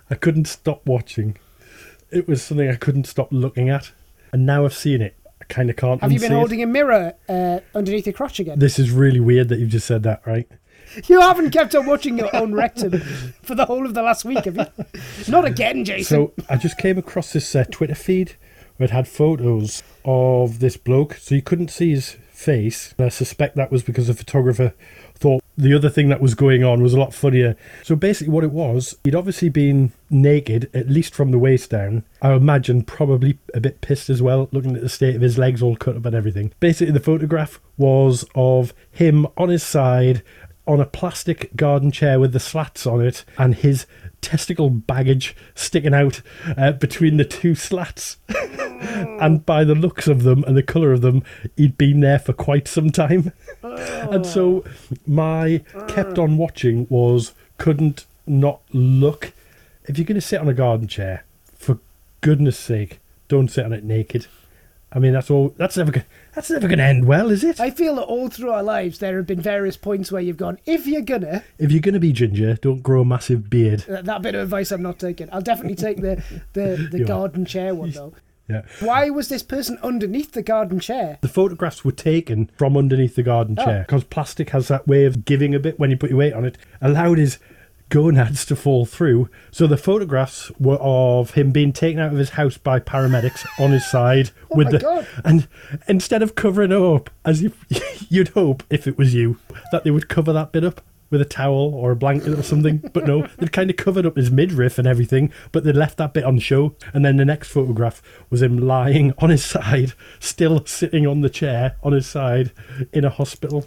I couldn't stop watching. It was something I couldn't stop looking at, and now I've seen it. I kind of can't. have you been unsee it. holding a mirror uh, underneath your crotch again? This is really weird that you've just said that, right? You haven't kept on watching your own rectum for the whole of the last week, have you? Not again, Jason. So I just came across this uh, Twitter feed where it had photos of this bloke, so you couldn't see his face. And I suspect that was because the photographer thought the other thing that was going on was a lot funnier. So basically, what it was, he'd obviously been naked, at least from the waist down. I imagine probably a bit pissed as well, looking at the state of his legs all cut up and everything. Basically, the photograph was of him on his side on a plastic garden chair with the slats on it and his testicle baggage sticking out uh, between the two slats. [LAUGHS] and by the looks of them and the colour of them, he'd been there for quite some time. [LAUGHS] and so my kept on watching was couldn't not look. If you're going to sit on a garden chair, for goodness sake, don't sit on it naked. I mean, that's all. That's never. go- That's never going to end well, is it? I feel that all through our lives there have been various points where you've gone, if you're gonna, If you're going to be ginger, don't grow a massive beard. that, that bit of advice I'm not taking. I'll definitely take the, the, the [LAUGHS] You are. garden chair one though. Yeah. Why was this person underneath the garden chair? The photographs were taken from underneath the garden Oh. chair because plastic has that way of giving a bit when you put your weight on it. Allowed his gonads to fall through. So the photographs were of him being taken out of his house by paramedics [LAUGHS] on his side Oh with my the God. and instead of covering up as if [LAUGHS] you'd hope if it was you that they would cover that bit up with a towel or a blanket or something. [LAUGHS] But no, they'd kind of covered up his midriff and everything, but they'd left that bit on show. And then the next photograph was him lying on his side, still sitting on the chair on his side in a hospital.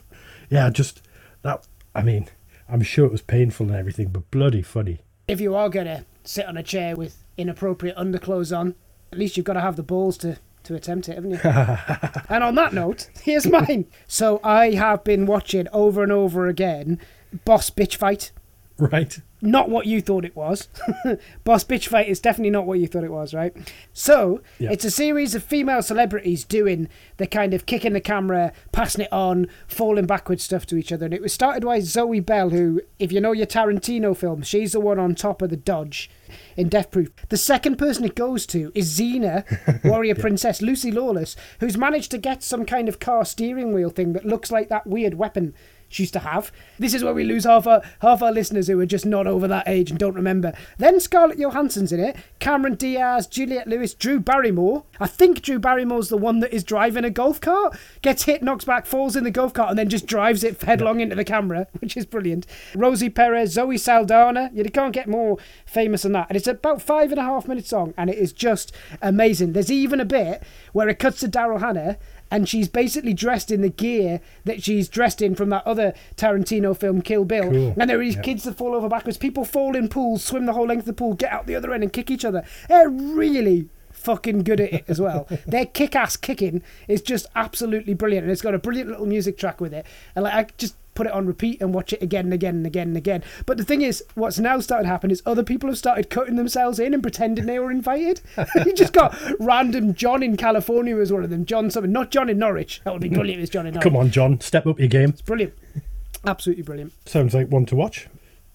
Yeah, just that. I mean, I'm sure it was painful and everything, but bloody funny. If you are gonna sit on a chair with inappropriate underclothes on, at least you've got to have the balls to, to attempt it, haven't you? [LAUGHS] and on that note, here's mine. So I have been watching over and over again Boss Bitch Fight. Right? Not what you thought it was. [LAUGHS] Boss Bitch Fight is definitely not what you thought it was, right? So, Yeah. it's a series of female celebrities doing the kind of kicking the camera, passing it on, falling backwards stuff to each other. And it was started by Zoe Bell, who, if you know your Tarantino films, she's the one on top of the Dodge in Death Proof. The second person it goes to is Xena, [LAUGHS] Warrior Princess Lucy Lawless, who's managed to get some kind of car steering wheel thing that looks like that weird weapon she used to have. This is where we lose half our half our listeners who are just not over that age and don't remember. Then Scarlett Johansson's in it, Cameron Diaz, Juliette Lewis, Drew Barrymore. I think Drew Barrymore's the one that is driving a golf cart, gets hit, knocks back, falls in the golf cart, and then just drives it headlong into the camera, [LAUGHS] which is brilliant. Rosie Perez, Zoe Saldana. You can't get more famous than that. And it's about five and a half minute song, and it is just amazing. There's even a bit where it cuts to Daryl Hannah and she's basically dressed in the gear that she's dressed in from that other Tarantino film, Kill Bill. Cool. And there are these Yeah. kids that fall over backwards. People fall in pools, swim the whole length of the pool, get out the other end and kick each other. They're really fucking good at it as well. [LAUGHS] Their kick-ass kicking is just absolutely brilliant, and it's got a brilliant little music track with it. And like I just put it on repeat and watch it again and again and again and again. But the thing is, what's now started to happen is other people have started cutting themselves in and pretending they were invited. [LAUGHS] you just got random John in California as one of them. John something, not John in Norwich. That would be brilliant. It's John in Norwich. Come on, John, step up your game. It's brilliant, absolutely brilliant. Sounds like one to watch.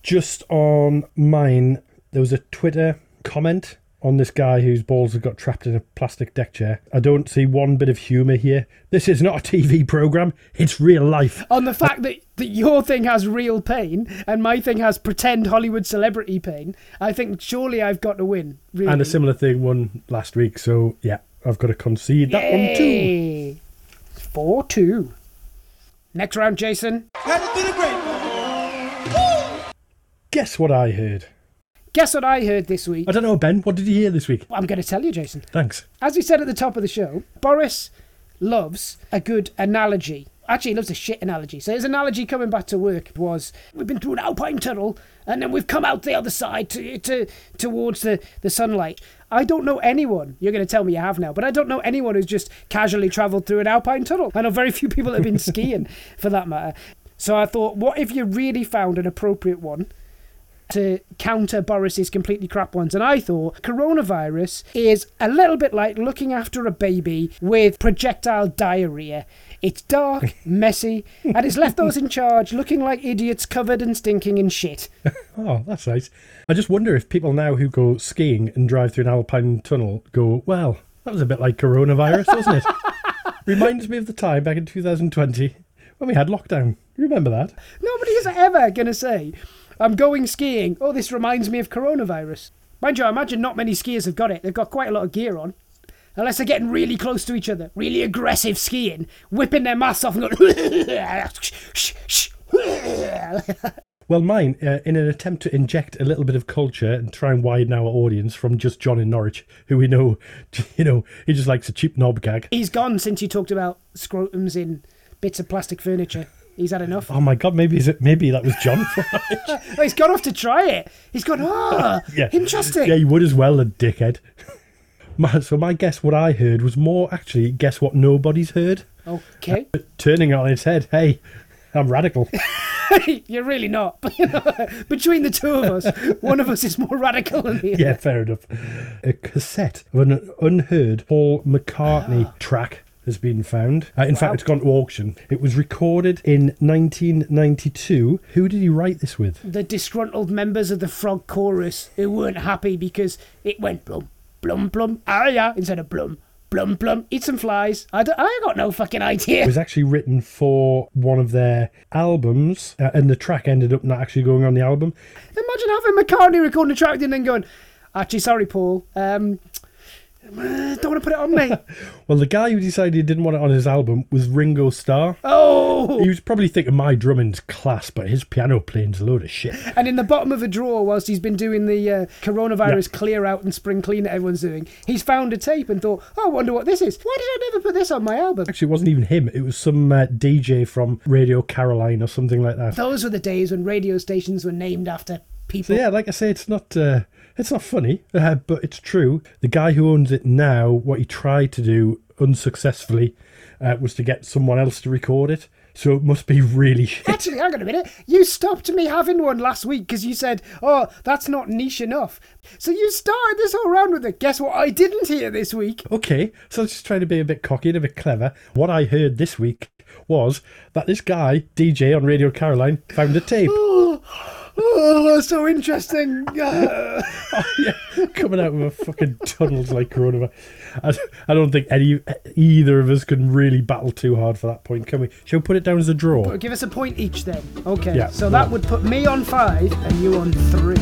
Just on mine, there was a Twitter comment on this guy whose balls have got trapped in a plastic deck chair. I don't see one bit of humour here. This is not a TV programme, it's real life. On the fact that, that your thing has real pain and my thing has pretend Hollywood celebrity pain, I think surely I've got to win. Really. And a similar thing won last week, so yeah, I've got to concede that one too. Four two. Next round, Jason. Guess what I heard? Guess what I heard this week? I don't know, Ben, what did you hear this week? I'm going to tell you, Jason. Thanks. As we said at the top of the show, Boris loves a good analogy. Actually, he loves a shit analogy. So his analogy coming back to work was we've been through an alpine tunnel and then we've come out the other side to, to towards the, the sunlight. I don't know anyone, you're going to tell me you have now, but I don't know anyone who's just casually travelled through an alpine tunnel. I know very few people that have been [LAUGHS] skiing for that matter. So I thought, what if you really found an appropriate one to counter Boris's completely crap ones. And I thought coronavirus is a little bit like looking after a baby with projectile diarrhea. It's dark, [LAUGHS] messy, and it's left those in charge looking like idiots covered and stinking in shit. [LAUGHS] Oh, that's nice. I just wonder if people now who go skiing and drive through an alpine tunnel go, well, that was a bit like coronavirus, wasn't it? [LAUGHS] Reminds me of the time back in 2020 when we had lockdown. You remember that? Nobody is ever going to say, I'm going skiing. Oh, this reminds me of coronavirus. Mind you, I imagine not many skiers have got it. They've got quite a lot of gear on. Unless they're getting really close to each other, really aggressive skiing, whipping their masks off and going. [LAUGHS] Well, mine, uh, in an attempt to inject a little bit of culture and try and widen our audience from just John in Norwich, who we know, [LAUGHS] you know, he just likes a cheap knob gag. He's gone since you talked about scrotums in bits of plastic furniture. He's had enough. Oh my God, maybe is it? Maybe that was John. Oh, [LAUGHS] he's gone off to try it. He's gone, ah, [LAUGHS] yeah, interesting. Yeah, you would as well, a dickhead. [LAUGHS] My, so my guess, what I heard was more actually guess what nobody's heard. Okay. Turning it on its head. Hey, I'm radical. You're really not. But, you know, between the two of us, one of us is more radical than the other. yeah, fair enough. A cassette of an unheard Paul McCartney [GASPS] track has been found. Uh, in fact, it's gone to auction. It was recorded in 1992. Who did he write this with? The disgruntled members of the Frog Chorus who weren't happy because it went blum, blum, blum, ah yeah, instead of blum, blum, blum, eat some flies. I, don't, I got no fucking idea. It was actually written for one of their albums, uh, and the track ended up not actually going on the album. Imagine having McCartney recording a track and then going, actually, sorry, Paul, um, don't want to put it on me. [LAUGHS] Well, the guy who decided he didn't want it on his album was Ringo Starr. Oh! He was probably thinking my drumming's class, but his piano playing's a load of shit. And in the bottom of a drawer, whilst he's been doing the uh, coronavirus clear out and spring clean that everyone's doing, he's found a tape and thought, oh, I wonder what this is. Why did I never put this on my album? Actually, it wasn't even him. It was some uh, DJ from Radio Caroline or something like that. Those were the days when radio stations were named after people. So yeah, like I say, it's not uh, it's not funny, uh, but it's true. The guy who owns it now, what he tried to do unsuccessfully, uh, was to get someone else to record it. So it must be really [LAUGHS] shit. Actually, hang on a minute. You stopped me having one last week because you said, oh, that's not niche enough. So you started this whole round with it. Guess what I didn't hear this week? Okay, so let's just try to be a bit cocky and a bit clever. What I heard this week was that this guy, DJ on Radio Caroline, found a tape. [GASPS] [GASPS] [GASPS] Oh, so interesting. [LAUGHS] Uh, yeah, coming out of a fucking tunnels like coronavirus. I, I don't think any either of us can really battle too hard for that point, can we? Shall we put it down as a draw? give us a point each then. Okay, Yeah. so that would put me on five and you on three.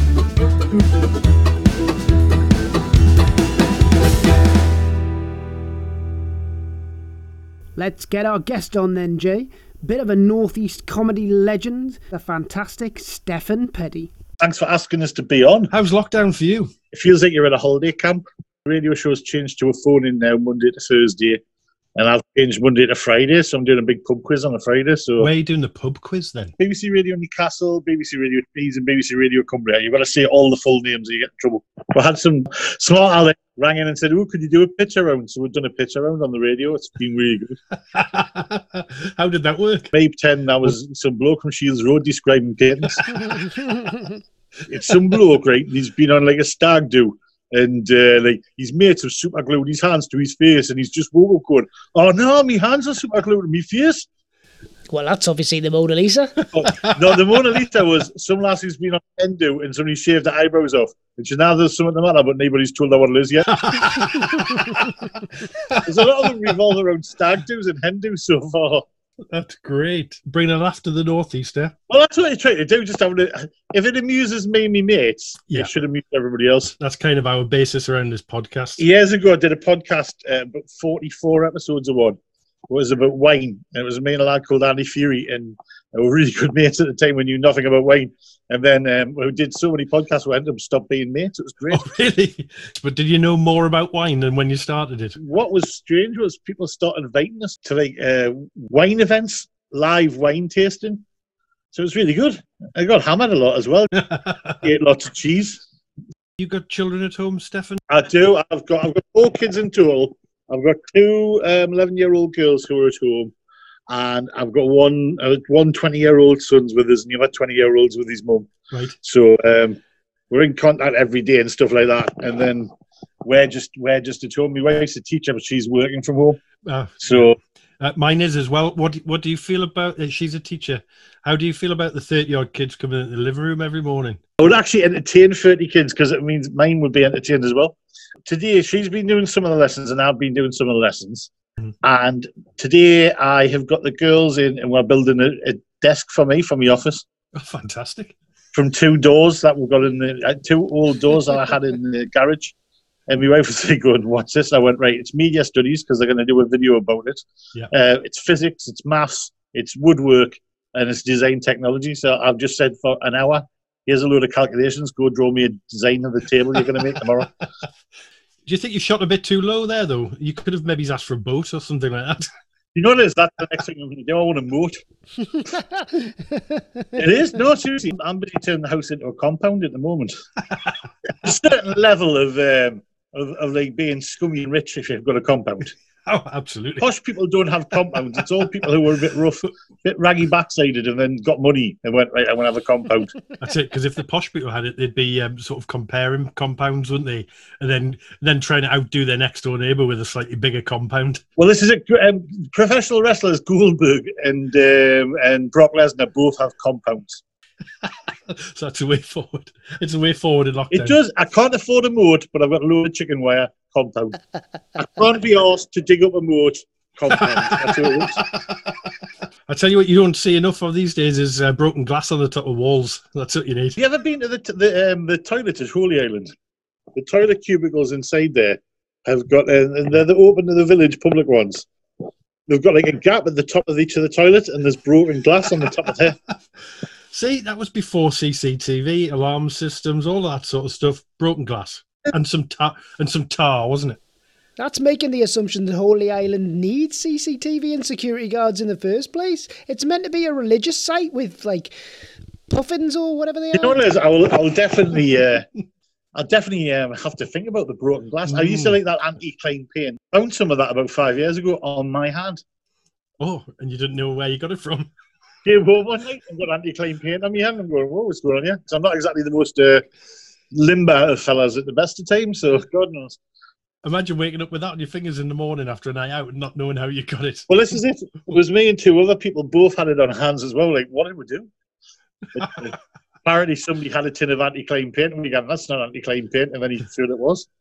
Let's get our guest on then, Jay. Bit of a Northeast comedy legend, the fantastic Steffen Peddie. Thanks for asking us to be on. How's lockdown for you? It feels like you're at a holiday camp. Radio show's changed to a phone in now, Monday to Thursday. And I've changed Monday to Friday, so I'm doing a big pub quiz on a Friday. So Where are you doing the pub quiz then? BBC Radio Newcastle, BBC Radio Leeds, and BBC Radio Cumbria. You've got to say all the full names or you get in trouble. We had some smart Alex rang in and said, Oh, could you do a pitch around? So we've done a pitch around on the radio. It's been really good. [LAUGHS] How did that work? Babe 10, that was some bloke from Shields Road describing kittens. [LAUGHS] it's some bloke, right? He's been on like a stag do. And uh, like his mates have super glued his hands to his face, and he's just woke up going, "Oh no, my hands are super glued to my face." Well, that's obviously the Mona Lisa. [LAUGHS] no, the Mona Lisa was some lass who's been on Hindu and somebody shaved the eyebrows off. And she now there's something the matter, but nobody's told her what it is yet. [LAUGHS] there's a lot of them revolve around stag do's and Hindu so far. That's great. Bringing it after the northeaster. Well, that's what I try to do. Just having it. If it amuses me, and me mates, Yeah. it should amuse everybody else. That's kind of our basis around this podcast. Years ago, I did a podcast, uh, about 44 episodes of one. Was about wine. And it was me and a lad called Andy Fury, and we were really good [LAUGHS] mates at the time. We knew nothing about wine. And then um, we did so many podcasts, we ended up stopped being mates. It was great. [LAUGHS] Oh, really? But did you know more about wine than when you started it? what was strange was people started inviting us to like uh, wine events, live wine tasting. So it was really good. I got hammered a lot as well. [LAUGHS] Ate lots of cheese. You got children at home, Steffen? I do. I've got I've got four kids in total. I've got two um, 11 year old girls who are at home, and I've got one uh, one 20 year old son's with us, and the other 20 year olds with his mum. Right. So um, we're in contact every day and stuff like that. And then we're just we're just at home. My wife's a teacher, but she's working from home. Uh, So uh, mine is as well. What What do you feel about? Uh, she's a teacher. How do you feel about the thirty odd kids coming in the living room every morning? I would actually entertain 30 kids because it means mine would be entertained as well. Today, she's been doing some of the lessons and I've been doing some of the lessons. Mhm. And today, I have got the girls in and we're building a, a desk for me from the office Oh, fantastic! from two doors that we've got in the uh, two old doors that I had in the garage. And my wife was like, going, What's this? And I went, Right, it's media studies because they're going to do a video about it. Yeah. Uh, it's physics, it's maths, it's woodwork, and it's design technology. So I've just said for an hour, here's a load of calculations. Go draw me a design of the table you're going to make tomorrow. [LAUGHS] Do you think you shot a bit too low there, though? You could have maybe asked for a boat or something like that. You know, there's that the next thing I'm going to do. I want a moat. [LAUGHS] It is no seriously. I'm busy turning the house into a compound at the moment. [LAUGHS] a certain level of, um, of of like being scummy and rich if you've got a compound. [LAUGHS] Oh, absolutely. Posh people don't have compounds. It's all people who were a bit rough, a bit raggy backsided, and then got money and went right. I want to have a compound. [LAUGHS] That's it. Because if the posh people had it, they'd be um, sort of comparing compounds, wouldn't they? And then then trying to outdo their next door neighbour with a slightly bigger compound. Well, this is it. Um, professional wrestlers Goldberg and um, and Brock Lesnar both have compounds. [LAUGHS] so that's a way forward. It's a way forward in lockdown. It does. I can't afford a moat, but I've got a load of chicken wire compound. I can't be asked to dig up a moat compound. [LAUGHS] That's what it is. I tell you what, you don't see enough of these days is uh, broken glass on the top of walls. That's what you need. Have you ever been to the t- the, um, the toilet at Holy Island? The toilet cubicles inside there have got, uh, and they're the open to the village public ones. They've got like a gap at the top of each of the toilet, and there's broken glass on the top of there. [LAUGHS] See, that was before CCTV, alarm systems, all that sort of stuff. Broken glass and some tar and some tar, wasn't it? That's making the assumption that Holy Island needs CCTV and security guards in the first place. It's meant to be a religious site with like puffins or whatever they You know are. what it is? I will, I will definitely, uh, I'll definitely um, have to think about the broken glass. I used to Mm. like that anti-climb paint. Found some of that about five years ago on my hand. Oh, and you didn't know where you got it from. [LAUGHS] Yeah, home one night and got anti-climb paint on my hand. I'm going, whoa, what's going on here? 'Cause I'm not exactly the most uh, limber of fellas at the best of times, so God knows. Imagine waking up with that on your fingers in the morning after a night out and not knowing how you got it. Well, this is it. It was me and two other people both had it on hands as well. Like, what did we do? [LAUGHS] Apparently, somebody had a tin of anti-climb paint, and we got that's not anti-climb paint, and then he threw it was. [LAUGHS]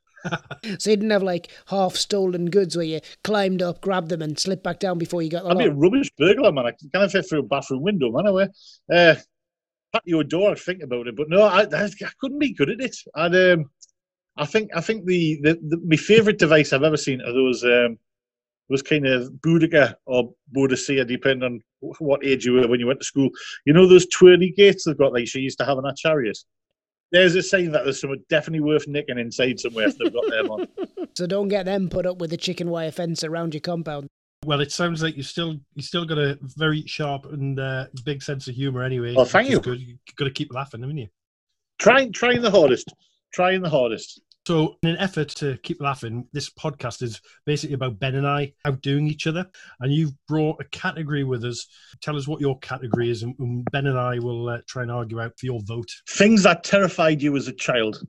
So you didn't have like half stolen goods where you climbed up, grabbed them, and slipped back down before you got the I'd be a rubbish burglar, man. I can't fit through a bathroom window, man. Away. Uh, patio door, I'd think about it, but no, I, I, couldn't be good at it. And um, I think I think the, the, the my favourite device I've ever seen are those um, those kind of Boudica or Boadicea, depending on what age you were when you went to school. You know those twirly gates they've got like she used to have in her chariot. There's a sign that there's something definitely worth nicking inside somewhere if they've got them on. [LAUGHS] So don't get them put up with a chicken wire fence around your compound. Well, it sounds like you still you still got a very sharp and uh, big sense of humour anyway. Well, thank you. Good. You got to keep laughing, haven't you? Trying, trying the hardest. Trying the hardest. So, in an effort to keep laughing, this podcast is basically about Ben and I outdoing each other. And you've brought a category with us. Tell us what your category is, and and Ben and I will uh, try and argue out for your vote. Things that terrified you as a child.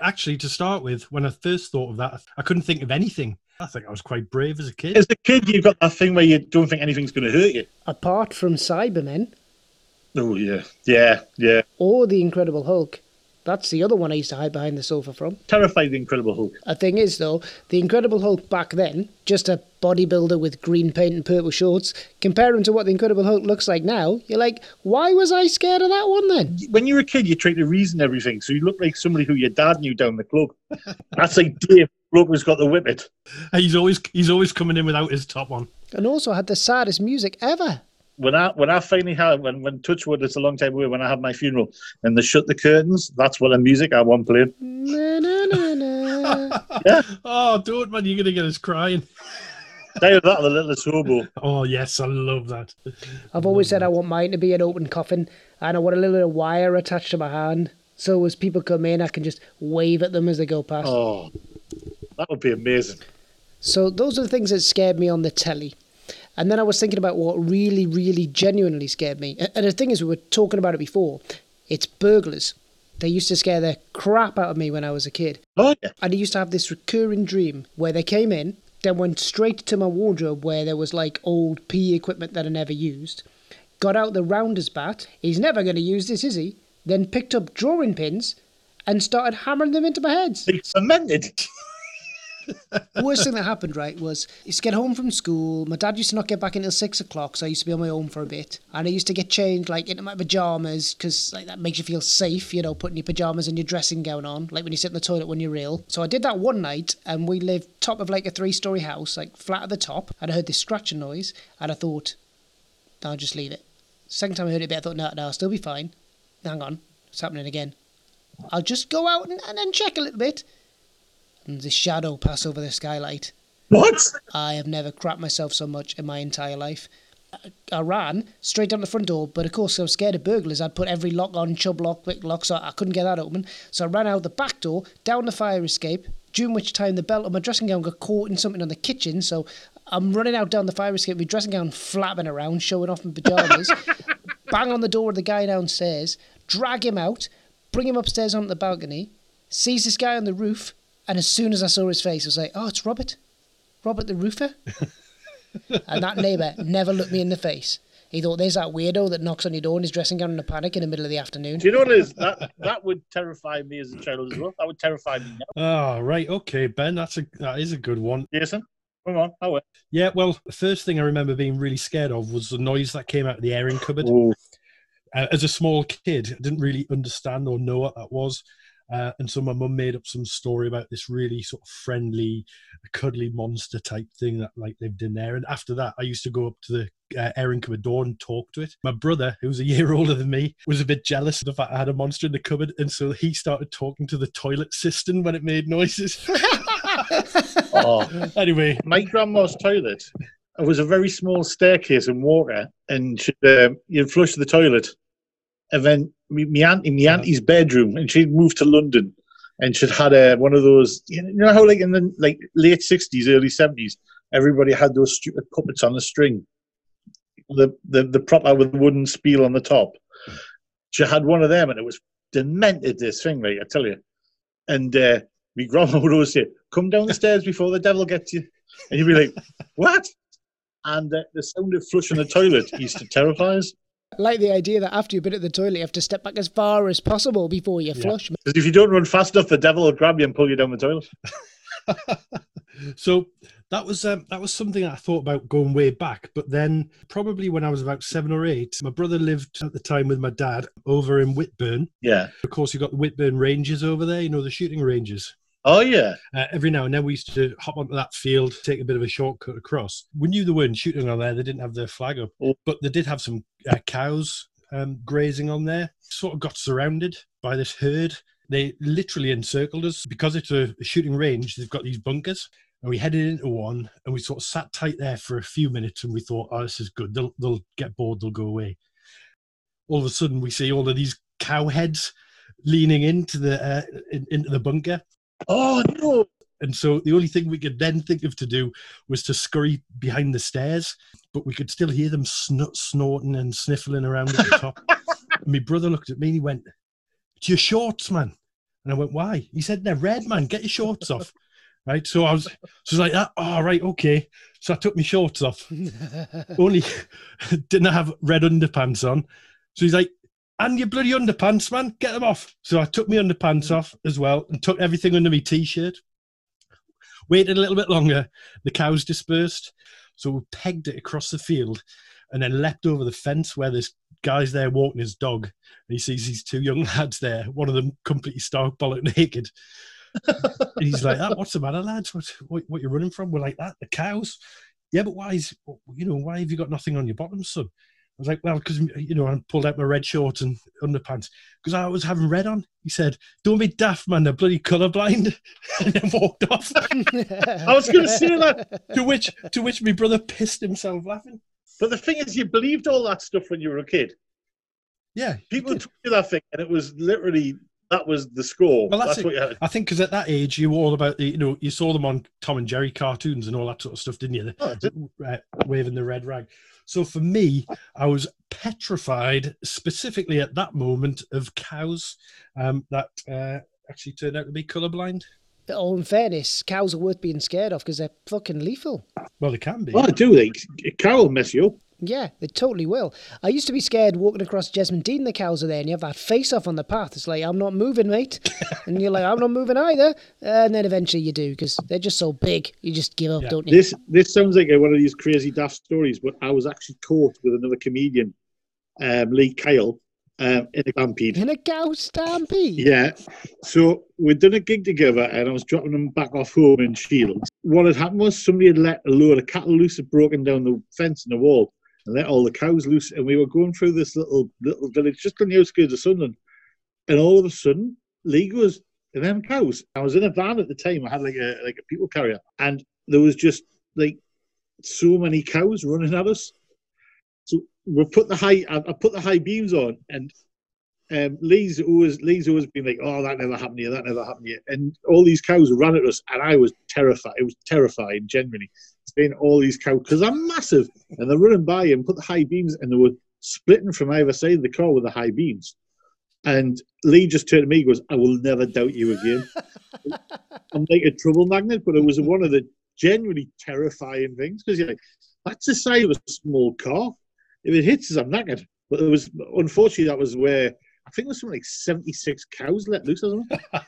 Actually, to start with, when I first thought of that, I couldn't think of anything. I think I was quite brave as a kid. As a kid, you've got that thing where you don't think anything's going to hurt you. Apart from Cybermen Oh yeah, yeah, yeah. or the Incredible Hulk, that's the other one I used to hide behind the sofa from. Terrified the Incredible Hulk. A thing is, though, the Incredible Hulk back then, just a bodybuilder with green paint and purple shorts, comparing to what the Incredible Hulk looks like now, you're like, why was I scared of that one then? When you were a kid, you tried to reason everything, so you look like somebody who your dad knew down the club. [LAUGHS] That's like Dave, bloke who's got the whippet. He's always he's always coming in without his top on. And also had the saddest music ever. When I when I finally had when when Touchwood, it's a long time away. When I had my funeral and they shut the curtains, that's what the music I want playing. Na, na, na, na. Oh, don't man, you're gonna get us crying. They that the littlest hobo. [LAUGHS] Oh yes, I love that. I've always said I want mine to be an open coffin, and I want a little wire attached to my hand. So as people come in, I can just wave at them as they go past. Oh, that would be amazing. So those are the things that scared me on the telly. And then I was thinking about what really, really genuinely scared me. And the thing is, we were talking about it before. It's burglars. They used to scare the crap out of me when I was a kid. Oh yeah. And I used to have this recurring dream where they came in, then went straight to my wardrobe where there was like old PE equipment that I never used, got out the rounder's bat. He's never going to use this, is he? Then picked up drawing pins and started hammering them into my heads. They fermented. [LAUGHS] The [LAUGHS] worst thing that happened, right, was I used to get home from school. My dad used to not get back until six o'clock, so I used to be on my own for a bit. And I used to get changed, like, into my pajamas, because like, that makes you feel safe, you know, putting your pajamas and your dressing gown on, like when you sit in the toilet when you're ill. So I did that one night, and we lived top of like a three story house, like flat at the top. And I heard this scratching noise, and I thought, I'll just leave it. Second time I heard it, I thought, no, no, I'll still be fine. Hang on, it's happening again. I'll just go out and, and then check a little bit. And the shadow pass over the skylight. What? I have never crapped myself so much in my entire life. I- I ran straight down the front door, but of course I was scared of burglars. I'd put every lock on, Chubb lock, quick lock, so I couldn't get that open. So I ran out the back door, down the fire escape, during which time the belt of my dressing gown got caught in something on the kitchen, so I'm running out down the fire escape with my dressing gown flapping around, showing off my pyjamas. [LAUGHS] Bang on the door of the guy downstairs, drag him out, bring him upstairs onto the balcony, sees this guy on the roof, and as soon as I saw his face, I was like, oh, it's Robert. Robert the roofer. [LAUGHS] and that neighbour never looked me in the face. He thought, there's that weirdo that knocks on your door in his dressing gown in a panic in the middle of the afternoon. Do you know what it is? That that would terrify me as a child as well. That would terrify me now. Oh, right. Okay, Ben, that's a that is a good one. Jason, come on. How are Yeah, well, the first thing I remember being really scared of was the noise that came out of the airing cupboard. Uh, as a small kid, I didn't really understand or know what that was. Uh, and so my mum made up some story about this really sort of friendly, cuddly monster type thing that like lived in there. And after that, I used to go up to the uh, airing cupboard door and talk to it. My brother, who was a [LAUGHS] year older than me, was a bit jealous of the fact I had a monster in the cupboard, and so he started talking to the toilet cistern when it made noises. [LAUGHS] oh. anyway, my grandma's toilet was a very small staircase and water, and she'd, um, you'd flush the toilet, and then me, me auntie, me auntie's bedroom, and she'd moved to London, and she'd had a, one of those, you know how like in the like late sixties, early seventies, everybody had those stupid puppets on a string, the the the proper with the wooden spiel on the top. She had one of them, and it was demented. This thing, like I tell you, and uh, my grandma would always say, "Come down the stairs before the devil gets you," and you'd be like, "What?" And uh, the sound of flushing the toilet used to terrify us. I like the idea that after you've been at the toilet, you have to step back as far as possible before you flush. Because if you don't run fast enough, the devil will grab you and pull you down the toilet. [LAUGHS] so that was um, that was something I thought about going way back. But then, probably when I was about seven or eight, my brother lived at the time with my dad over in Whitburn. Yeah. Of course, you've got the Whitburn Ranges over there. You know the shooting ranges. Oh yeah. Uh, every now and then we used to hop onto that field, take a bit of a shortcut across. We knew they weren't shooting on there; they didn't have their flag up, but they did have some uh, cows um, grazing on there. Sort of got surrounded by this herd. They literally encircled us because it's a shooting range. They've got these bunkers, and we headed into one, and we sort of sat tight there for a few minutes, and we thought, "Oh, this is good. They'll they'll get bored. They'll go away." All of a sudden, we see all of these cow heads leaning into the uh, in, into the bunker. Oh no! And so the only thing we could then think of to do was to scurry behind the stairs, but we could still hear them snort, snorting and sniffling around at the top. [LAUGHS] and my brother looked at me and he went, "It's your shorts, man." And I went, "Why?" He said, "They're red, man. Get your shorts off." Right. So I was, so I was like that. Oh, right, okay. So I took my shorts off. [LAUGHS] Only [LAUGHS] didn't have red underpants on. So he's like, and your bloody underpants, man, get them off. So I took my underpants mm. off as well and took everything under my t-shirt. Waited a little bit longer. The cows dispersed. So we pegged it across the field and then leapt over the fence where this guy's there walking his dog. And he sees these two young [LAUGHS] lads there, one of them completely stark bollock [LAUGHS] naked. and he's like, that, what's the matter, lads? What, what, what you running from? We're like that, the cows. Yeah, but why is, you know, why have you got nothing on your bottom, son? I was like, well, because, you know, I pulled out my red shorts and underpants because I was having red on. He said, don't be daft, man, they're bloody colourblind. [LAUGHS] and then walked off. [LAUGHS] I was going to say that. to which, to which my brother pissed himself laughing. But the thing is, you believed all that stuff when you were a kid. Yeah. People told you that thing, and it was literally that was the score. Well, that's, that's what you had. I think because at that age, you were all about the, you know, you saw them on Tom and Jerry cartoons and all that sort of stuff, didn't you? The- Oh, I did. uh, waving the red rag. So for me, I was petrified, specifically at that moment, of cows um, that uh, actually turned out to be colourblind. All in fairness, cows are worth being scared of because they're fucking lethal. Well, they can be. Oh, I do. Like, cow will mess you up. Yeah, they totally will. I used to be scared walking across Jesmond Dene, the cows are there, and you have that face off on the path. It's like, I'm not moving, mate. [LAUGHS] and you're like, I'm not moving either. And then eventually you do because they're just so big. You just give up, Yeah. don't you? This this sounds like one of these crazy daft stories, but I was actually caught with another comedian, um, Lee Kyle, um, in a stampede. In a cow stampede. Yeah. So we'd done a gig together and I was dropping them back off home in Shields. What had happened was somebody had let a load of cattle loose, had broken down the fence in the wall and let all the cows loose. And we were going through this little little village just on the outskirts of Sunderland. And all of a sudden, Lee goes, and them cows. I was in a van at the time. I had like a like a people carrier. And there was just like so many cows running at us. So we put the high I, I put the high beams on and um, Lee's always Lee's always been like, oh, that never happened you, that never happened you, and all these cows ran at us, and I was terrified. It was terrifying, genuinely. Seeing all these cows because I'm massive, and they're running by and put the high beams, and they were splitting from either side of the car with the high beams. And Lee just turned to me, and goes, "I will never doubt you again." [LAUGHS] I'm like a trouble magnet, but it was one of the genuinely terrifying things because you're like, that's the size of a small car. If it hits us, I'm knackered. But it was unfortunately that was where I think there was something like 76 cows let loose or something. [LAUGHS]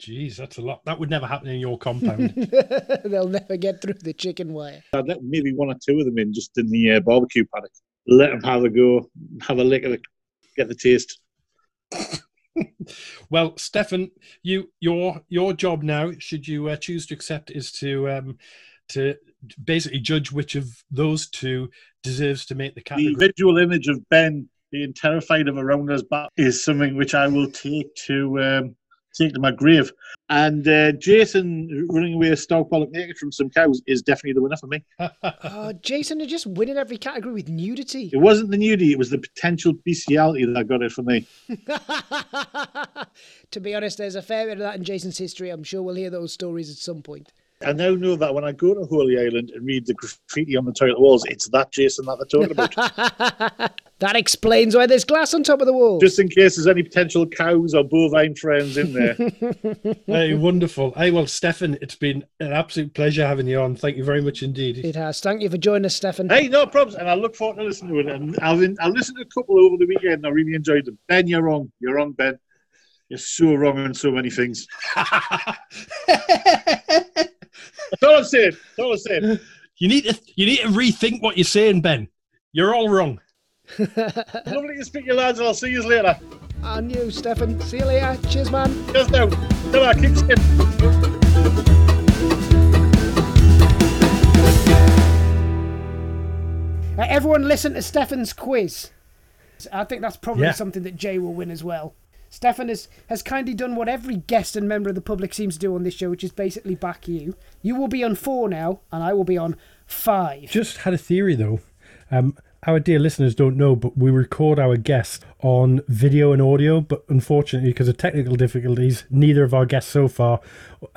Jeez, that's a lot. That would never happen in your compound. [LAUGHS] They'll never get through the chicken wire. I'd let maybe one or two of them in just in the uh, barbecue paddock. Let them have a go, have a lick of it, get the taste. [LAUGHS] well, Steffen, you your your job now, should you uh, choose to accept, is to um, to basically judge which of those two deserves to make the The category. visual image of Ben being terrified of a rounder's back is something which I will take to um, take to my grave. And uh, Jason running away a stock bollock naked from some cows is definitely the winner for me. [LAUGHS] Oh, Jason are just winning every category with nudity. It wasn't the nudity; it was the potential bestiality that got it for me. [LAUGHS] to be honest, there's a fair bit of that in Jason's history. I'm sure we'll hear those stories at some point. I now know that when I go to Holy Island and read the graffiti on the toilet walls, it's that Jason that they're talking about. [LAUGHS] that explains why there's glass on top of the wall. Just in case there's any potential cows or bovine friends in there. [LAUGHS] hey, wonderful. Hey, well, Steffen, it's been an absolute pleasure having you on. Thank you very much indeed. It has. Thank you for joining us, Steffen. hey, no problems. And I look forward to listening to it. And I've, been, I've listened to a couple over the weekend and I really enjoyed them. Ben, you're wrong. You're wrong, Ben. You're so wrong on so many things. [LAUGHS] That's all I'm saying. That's all I'm saying. [LAUGHS] You need to you need to rethink what you're saying, Ben. You're all wrong. [LAUGHS] Lovely to speak to you, lads. and I'll see you later. And you, Steffen. See you later. Cheers, man. Cheers now. Ta-ra, keep skip. Uh, everyone listen to Steffen's quiz. I think that's probably Yeah. something that Jay will win as well. Steffen has, has kindly done what every guest and member of the public seems to do on this show, which is basically back you. You will be on four now, and I will be on five. Just had a theory though. Um, our dear listeners don't know, but we record our guests on video and audio. But unfortunately, because of technical difficulties, neither of our guests so far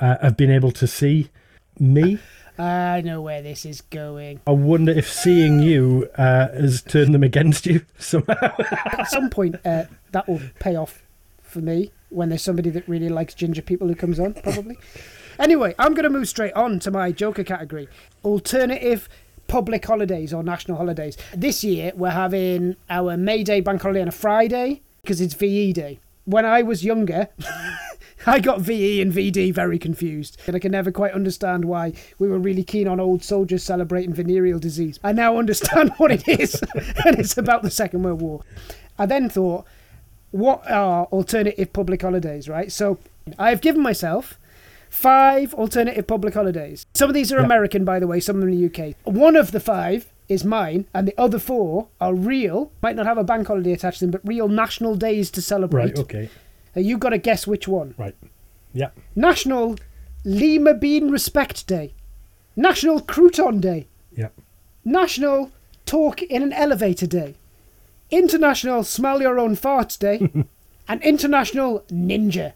uh, have been able to see me. I know where this is going. I wonder if seeing you uh, has turned them against you [LAUGHS] somehow. At some point, uh, that will pay off for me when there's somebody that really likes ginger people who comes on, probably. anyway, I'm going to move straight on to my Joker category alternative public holidays or national holidays. This year, we're having our May Day bank holiday on a Friday because it's VE Day. When I was younger, [LAUGHS] I got VE and VD very confused, and I can never quite understand why we were really keen on old soldiers celebrating venereal disease. I now understand [LAUGHS] what it is, [LAUGHS] and it's about the Second World War. I then thought, what are alternative public holidays, right? So I have given myself five alternative public holidays. Some of these are Yeah. American, by the way, some of them in the UK. One of the five is mine, and the other four are real, might not have a bank holiday attached to them, but real national days to celebrate. right. Okay. Uh, you've got to guess which one. Right. Yeah. National Lima Bean Respect Day. National Crouton Day. Yeah. National Talk in an Elevator Day. International Smell Your Own Farts Day. [LAUGHS] And International Ninja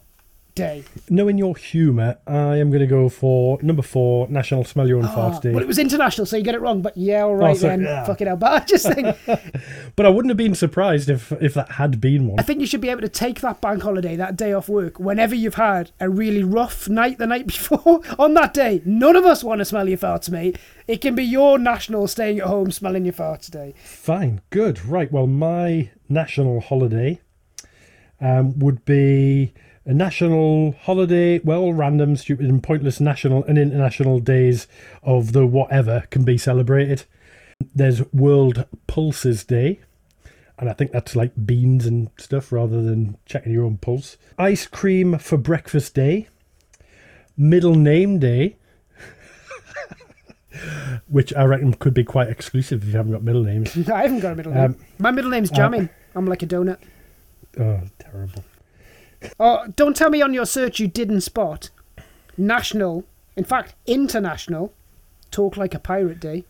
Day. Knowing your humour, I am going to go for number four, National Smell Your Own Farts Day. Well, it was international, so you get it wrong. But yeah, all right Oh, sorry, then. yeah. Fuck it out. But I just think [LAUGHS] But I wouldn't have been surprised if if that had been one. I think you should be able to take that bank holiday, that day off work, whenever you've had a really rough night the night [LAUGHS] before. On that day, none of us want to smell your farts, mate. It can be your national staying at home smelling your farts day. Fine, good, right. Well, my national holiday um, would be a national holiday. Well, random, stupid, and pointless national and international days of the whatever can be celebrated. There's World Pulses Day, and I think that's like beans and stuff rather than checking your own pulse. Ice cream for breakfast day. Middle name day. [LAUGHS] Which I reckon could be quite exclusive if you haven't got middle names. [LAUGHS] I haven't got a middle name. Um, My middle name's Jamming. I'm like a donut. Oh, terrible. Oh, don't tell me on your search you didn't spot national, in fact, international, talk like a pirate day.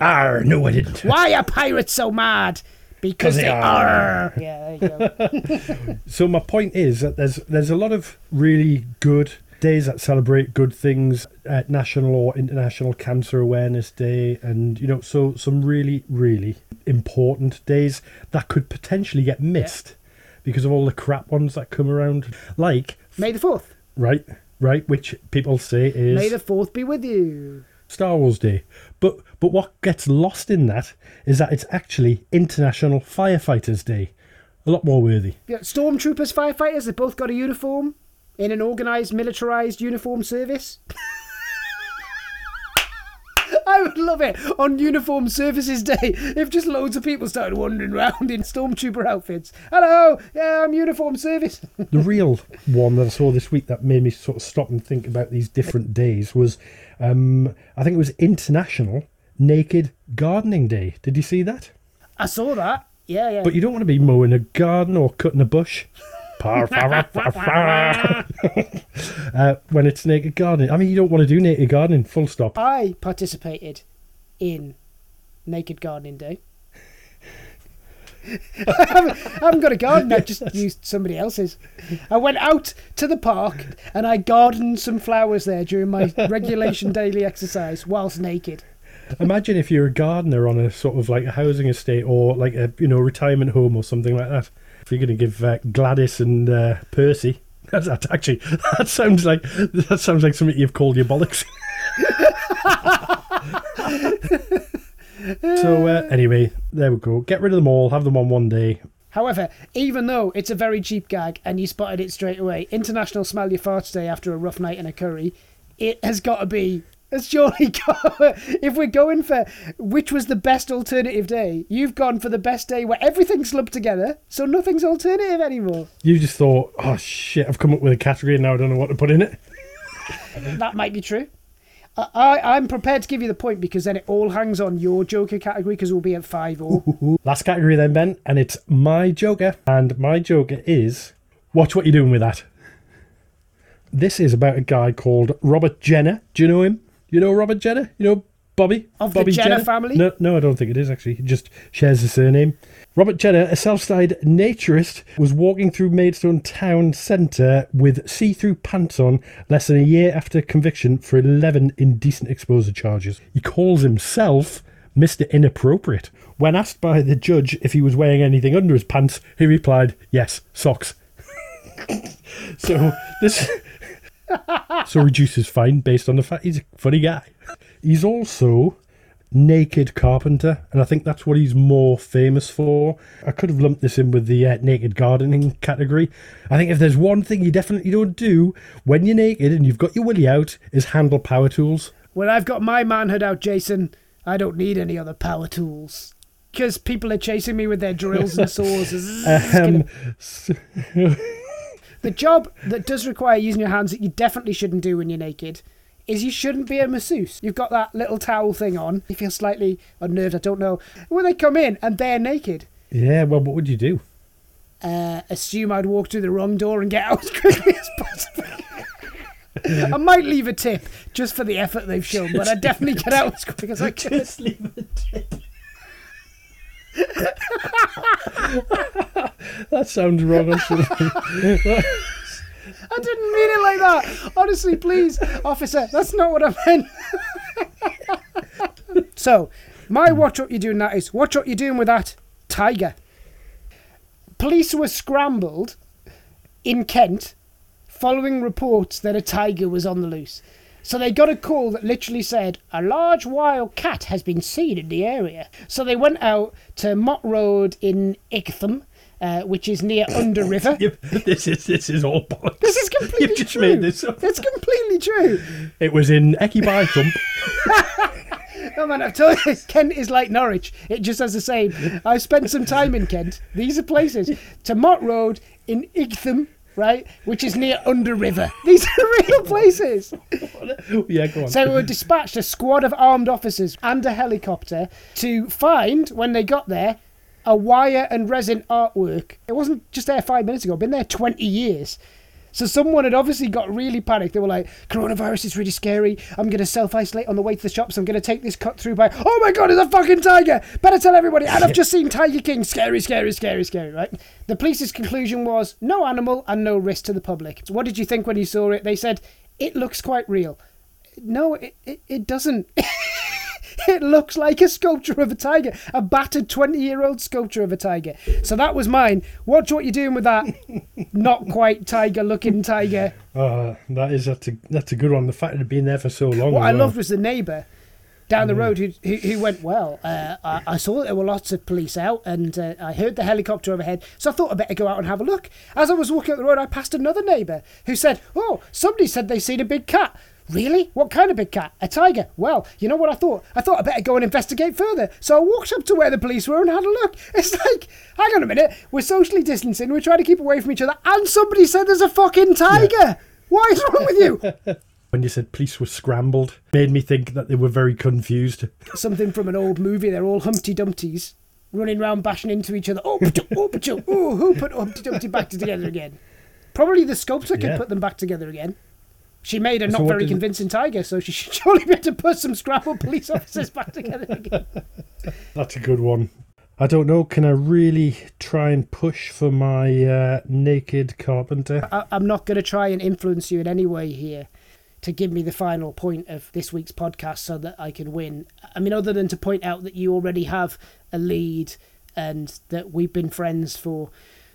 Ah, no, I didn't. Why are pirates so mad? Because they they are. are. [LAUGHS] Yeah, there you go. [LAUGHS] So my point is that there's there's a lot of really good days that celebrate good things at National or International Cancer Awareness Day, and you know, so some really really important days that could potentially get missed because of all the crap ones that come around, like May the 4th. right, right, which people say is May the 4th be with you. Star Wars Day. But but what gets lost in that is that it's actually International Firefighters Day. A lot more worthy. Yeah, stormtroopers, firefighters, they both got a uniform in an organised, militarised uniform service. [LAUGHS] I would love it on Uniform Services Day if just loads of people started wandering around in stormtrooper outfits. Hello, yeah, I'm Uniform Service. [LAUGHS] The real one that I saw this week that made me sort of stop and think about these different days was, um, I think it was International Naked Gardening Day. Did you see that? I saw that. Yeah, yeah. But you don't want to be mowing a garden or cutting a bush. Uh, when it's naked gardening. I mean, you don't want to do naked gardening, full stop. I participated in Naked Gardening Day. [LAUGHS] I, haven't, I haven't got a garden, I just used somebody else's. I went out to the park and I gardened some flowers there during my regulation daily exercise whilst naked. Imagine if you're a gardener on a sort of like a housing estate or like a you know retirement home or something like that. If you're going to give uh, Gladys and uh, Percy, [LAUGHS] that's, that's actually [LAUGHS] that sounds like that sounds like something you've called your bollocks. [LAUGHS] so uh, anyway, there we go. Get rid of them all. Have them on one day. However, even though it's a very cheap gag and you spotted it straight away, International Smell Your Farts Day after a rough night in a curry, it has got to be. It's surely [LAUGHS] got. If we're going for which was the best alternative day, you've gone for the best day where everything's lumped together, so nothing's alternative anymore. You just thought, oh shit, I've come up with a category and now I don't know what to put in it. [LAUGHS] That might be true. I, I, I'm prepared to give you the point because then it all hangs on your Joker category because we'll be at 5 all. [LAUGHS] Last category then, Ben, and it's my Joker. And my Joker is watch what you're doing with that. This is about a guy called Robert Jenner. Do you know him? You know Robert Jenner? You know Bobby? Of the Bobby Jenner family? No, no, I don't think it is actually. He just shares the surname. Robert Jenner, a self-styled naturist, was walking through Maidstone town centre with see-through pants on less than a year after conviction for 11 indecent exposure charges. He calls himself Mr. Inappropriate. When asked by the judge if he was wearing anything under his pants, he replied, "Yes, socks." [LAUGHS] so this so reduce reduces fine based on the fact he's a funny guy. He's also naked carpenter, and I think that's what he's more famous for. I could have lumped this in with the uh, naked gardening category. I think if there's one thing you definitely don't do when you're naked and you've got your willy out is handle power tools. when I've got my manhood out, Jason, I don't need any other power tools. Because people are chasing me with their drills and [LAUGHS] saws. Um, The job that does require using your hands that you definitely shouldn't do when you're naked is you shouldn't be a masseuse. You've got that little towel thing on. You feel slightly unnerved, I don't know. When they come in and they're naked, yeah, well, what would you do? uh, assume I'd walk through the wrong door and get out as quickly as possible. [LAUGHS] I might leave a tip just for the effort they've shown, but I'd definitely get out as quick as I [LAUGHS] can. leave a tip. [LAUGHS] That sounds wrong. I didn't mean it like that. Honestly, please, officer, that's not what I meant. [LAUGHS] so, my watch what you're doing that is watch what you're doing with that tiger. Police were scrambled in Kent following reports that a tiger was on the loose. So they got a call that literally said a large wild cat has been seen in the area. So they went out to Mote Road in Ightham, uh, which is near [LAUGHS] Underriver. This is this is all bollocks. This is completely You've just true. made this up. It's completely true. It was in by Thump. Oh man, I've told you, Kent is like Norwich. It just has the same. I spent some time in Kent. These are places. To Mote Road in Ightham, right, which is near Underriver. [LAUGHS] These are real places. [LAUGHS] yeah, go on. So we were dispatched a squad of armed officers and a helicopter to find, when they got there, a wire and resin artwork. It wasn't just there five minutes ago, been there 20 years. So someone had obviously got really panicked. They were like, coronavirus is really scary. I'm going to self-isolate on the way to the shops. I'm going to take this cut through by, oh my God, it's a fucking tiger. Better tell everybody. And I've [LAUGHS] just seen Tiger King. Scary, scary, scary, scary, right? The police's conclusion was no animal and no risk to the public. So what did you think when you saw it? They said, it looks quite real. No, it, it, it doesn't. [LAUGHS] [LAUGHS] it looks like a sculpture of a tiger, a battered 20 year old sculpture of a tiger. So that was mine. Watch what you're doing with that [LAUGHS] not quite tiger looking tiger. Uh, that is that's a that's a good one. The fact it had been there for so long. What I well. loved was the neighbour down the road who, who, who went, Well, uh, I, I saw that there were lots of police out and uh, I heard the helicopter overhead, so I thought I'd better go out and have a look. As I was walking up the road, I passed another neighbour who said, Oh, somebody said they seen a big cat. Really? What kind of big cat? A tiger? Well, you know what I thought? I thought I'd better go and investigate further. So I walked up to where the police were and had a look. It's like, hang on a minute, we're socially distancing, we're trying to keep away from each other, and somebody said there's a fucking tiger! What is wrong with you? when you said police were scrambled, made me think that they were very confused. something from an old movie. They're all Humpty Dumptys running around bashing into each other. Oh, pa-choo, oh, who put Humpty Dumpty back together again? Probably the sculptor could Yeah. put them back together again. She made a So not very convincing tiger, so she [LAUGHS] should surely be able to put some scrambled police officers back together again. [LAUGHS] That's a good one. I don't know. Can I really try and push for my uh, naked carpenter? I, I'm not going to try and influence you in any way here to give me the final point of this week's podcast so that I can win. I mean, other than to point out that you already have a lead and that we've been friends for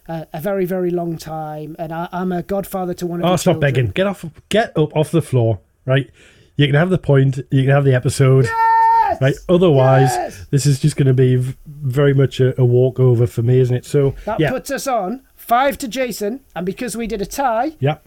uh, a very, very long time, and I, I'm a godfather to one of Oh, stop children. begging. Get off. Get up off the floor. Right. You can have the point. You can have the episode. Yes! Right. Otherwise, Yes! this is just going to be very much a, a walkover for me, isn't it? So That yeah, puts us on five to Jason, and because we did a tie yeah.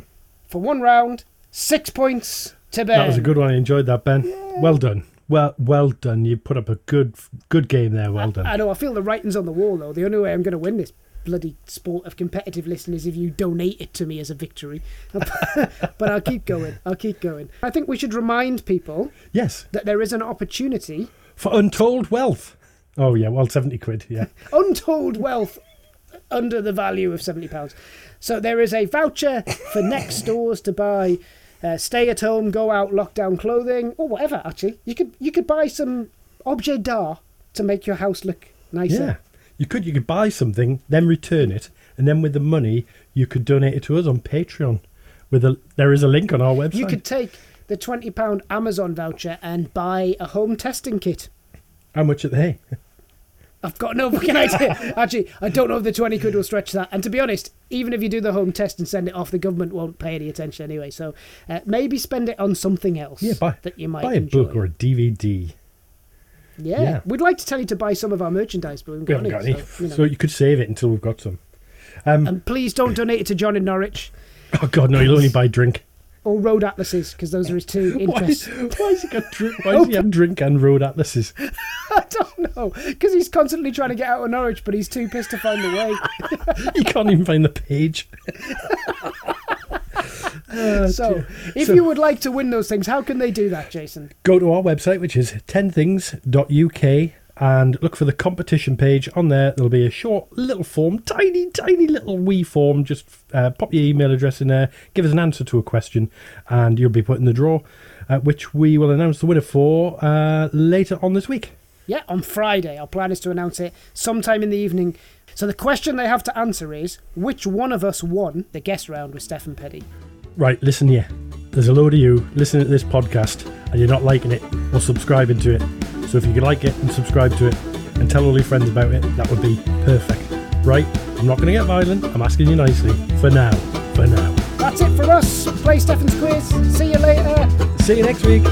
for one round, six points to Ben. That was a good one. I enjoyed that, Ben. Well done. Well, well done. You put up a good, good game there. Well done. I know. I feel the writing's on the wall, though. The only way I'm going to win this bloody sport of competitive listening is if you donate it to me as a victory. [LAUGHS] but I'll keep going. I'll keep going. I think we should remind people Yes, that there is an opportunity, for untold wealth. Oh yeah, well, seventy quid. Yeah. [LAUGHS] untold wealth under the value of seventy pounds. So there is a voucher for next [LAUGHS] stores to buy. Uh, stay at home, go out, lockdown clothing, or whatever. Actually, you could you could buy some objet d'art to make your house look nicer. Yeah. You could you could buy something, then return it, and then with the money you could donate it to us on Patreon. With a there is a link on our website. You could take the twenty pound Amazon voucher and buy a home testing kit. How much are they? I've got no fucking [LAUGHS] idea. Actually, I don't know if the twenty quid will stretch that. And to be honest, even if you do the home test and send it off, the government won't pay any attention anyway. So uh, maybe spend it on something else Yeah, buy that you might buy a enjoy. book or a DVD. Yeah. yeah. we'd like to tell you to buy some of our merchandise, but we haven't We got, haven't got any. any, So, you know. so you could save it until we've got some. Um, and please don't donate it to John in Norwich [LAUGHS] Oh God, no! You'll only buy drink. or Road Atlases because those are his two [LAUGHS] interests. why has he got drink? Why [LAUGHS] does he have drink and road atlases? I don't know because he's constantly trying to get out of Norwich, but he's too pissed to find the way. You can't even find the page. So, if So- you would like to win those things, how can they do that, Jason? Go to our website, which is 10things.uk, and look for the competition page. On there, there'll be a short little form, tiny, tiny little wee form. Just uh, pop your email address in there, give us an answer to a question, and you'll be put in the draw, uh, which we will announce the winner for uh, later on this week. Yeah, on Friday. Our plan is to announce it sometime in the evening. So the question they have to answer is which one of us won the guest round with Steffen Peddie? right, listen here. There's a load of you listening to this podcast and you're not liking it or subscribing to it. So if you could like it and subscribe to it and tell all your friends about it, that would be perfect. Right? I'm not going to get violent. I'm asking you nicely. For now. For now. That's it for us. Play Steffen's quiz. See you later. See you next week.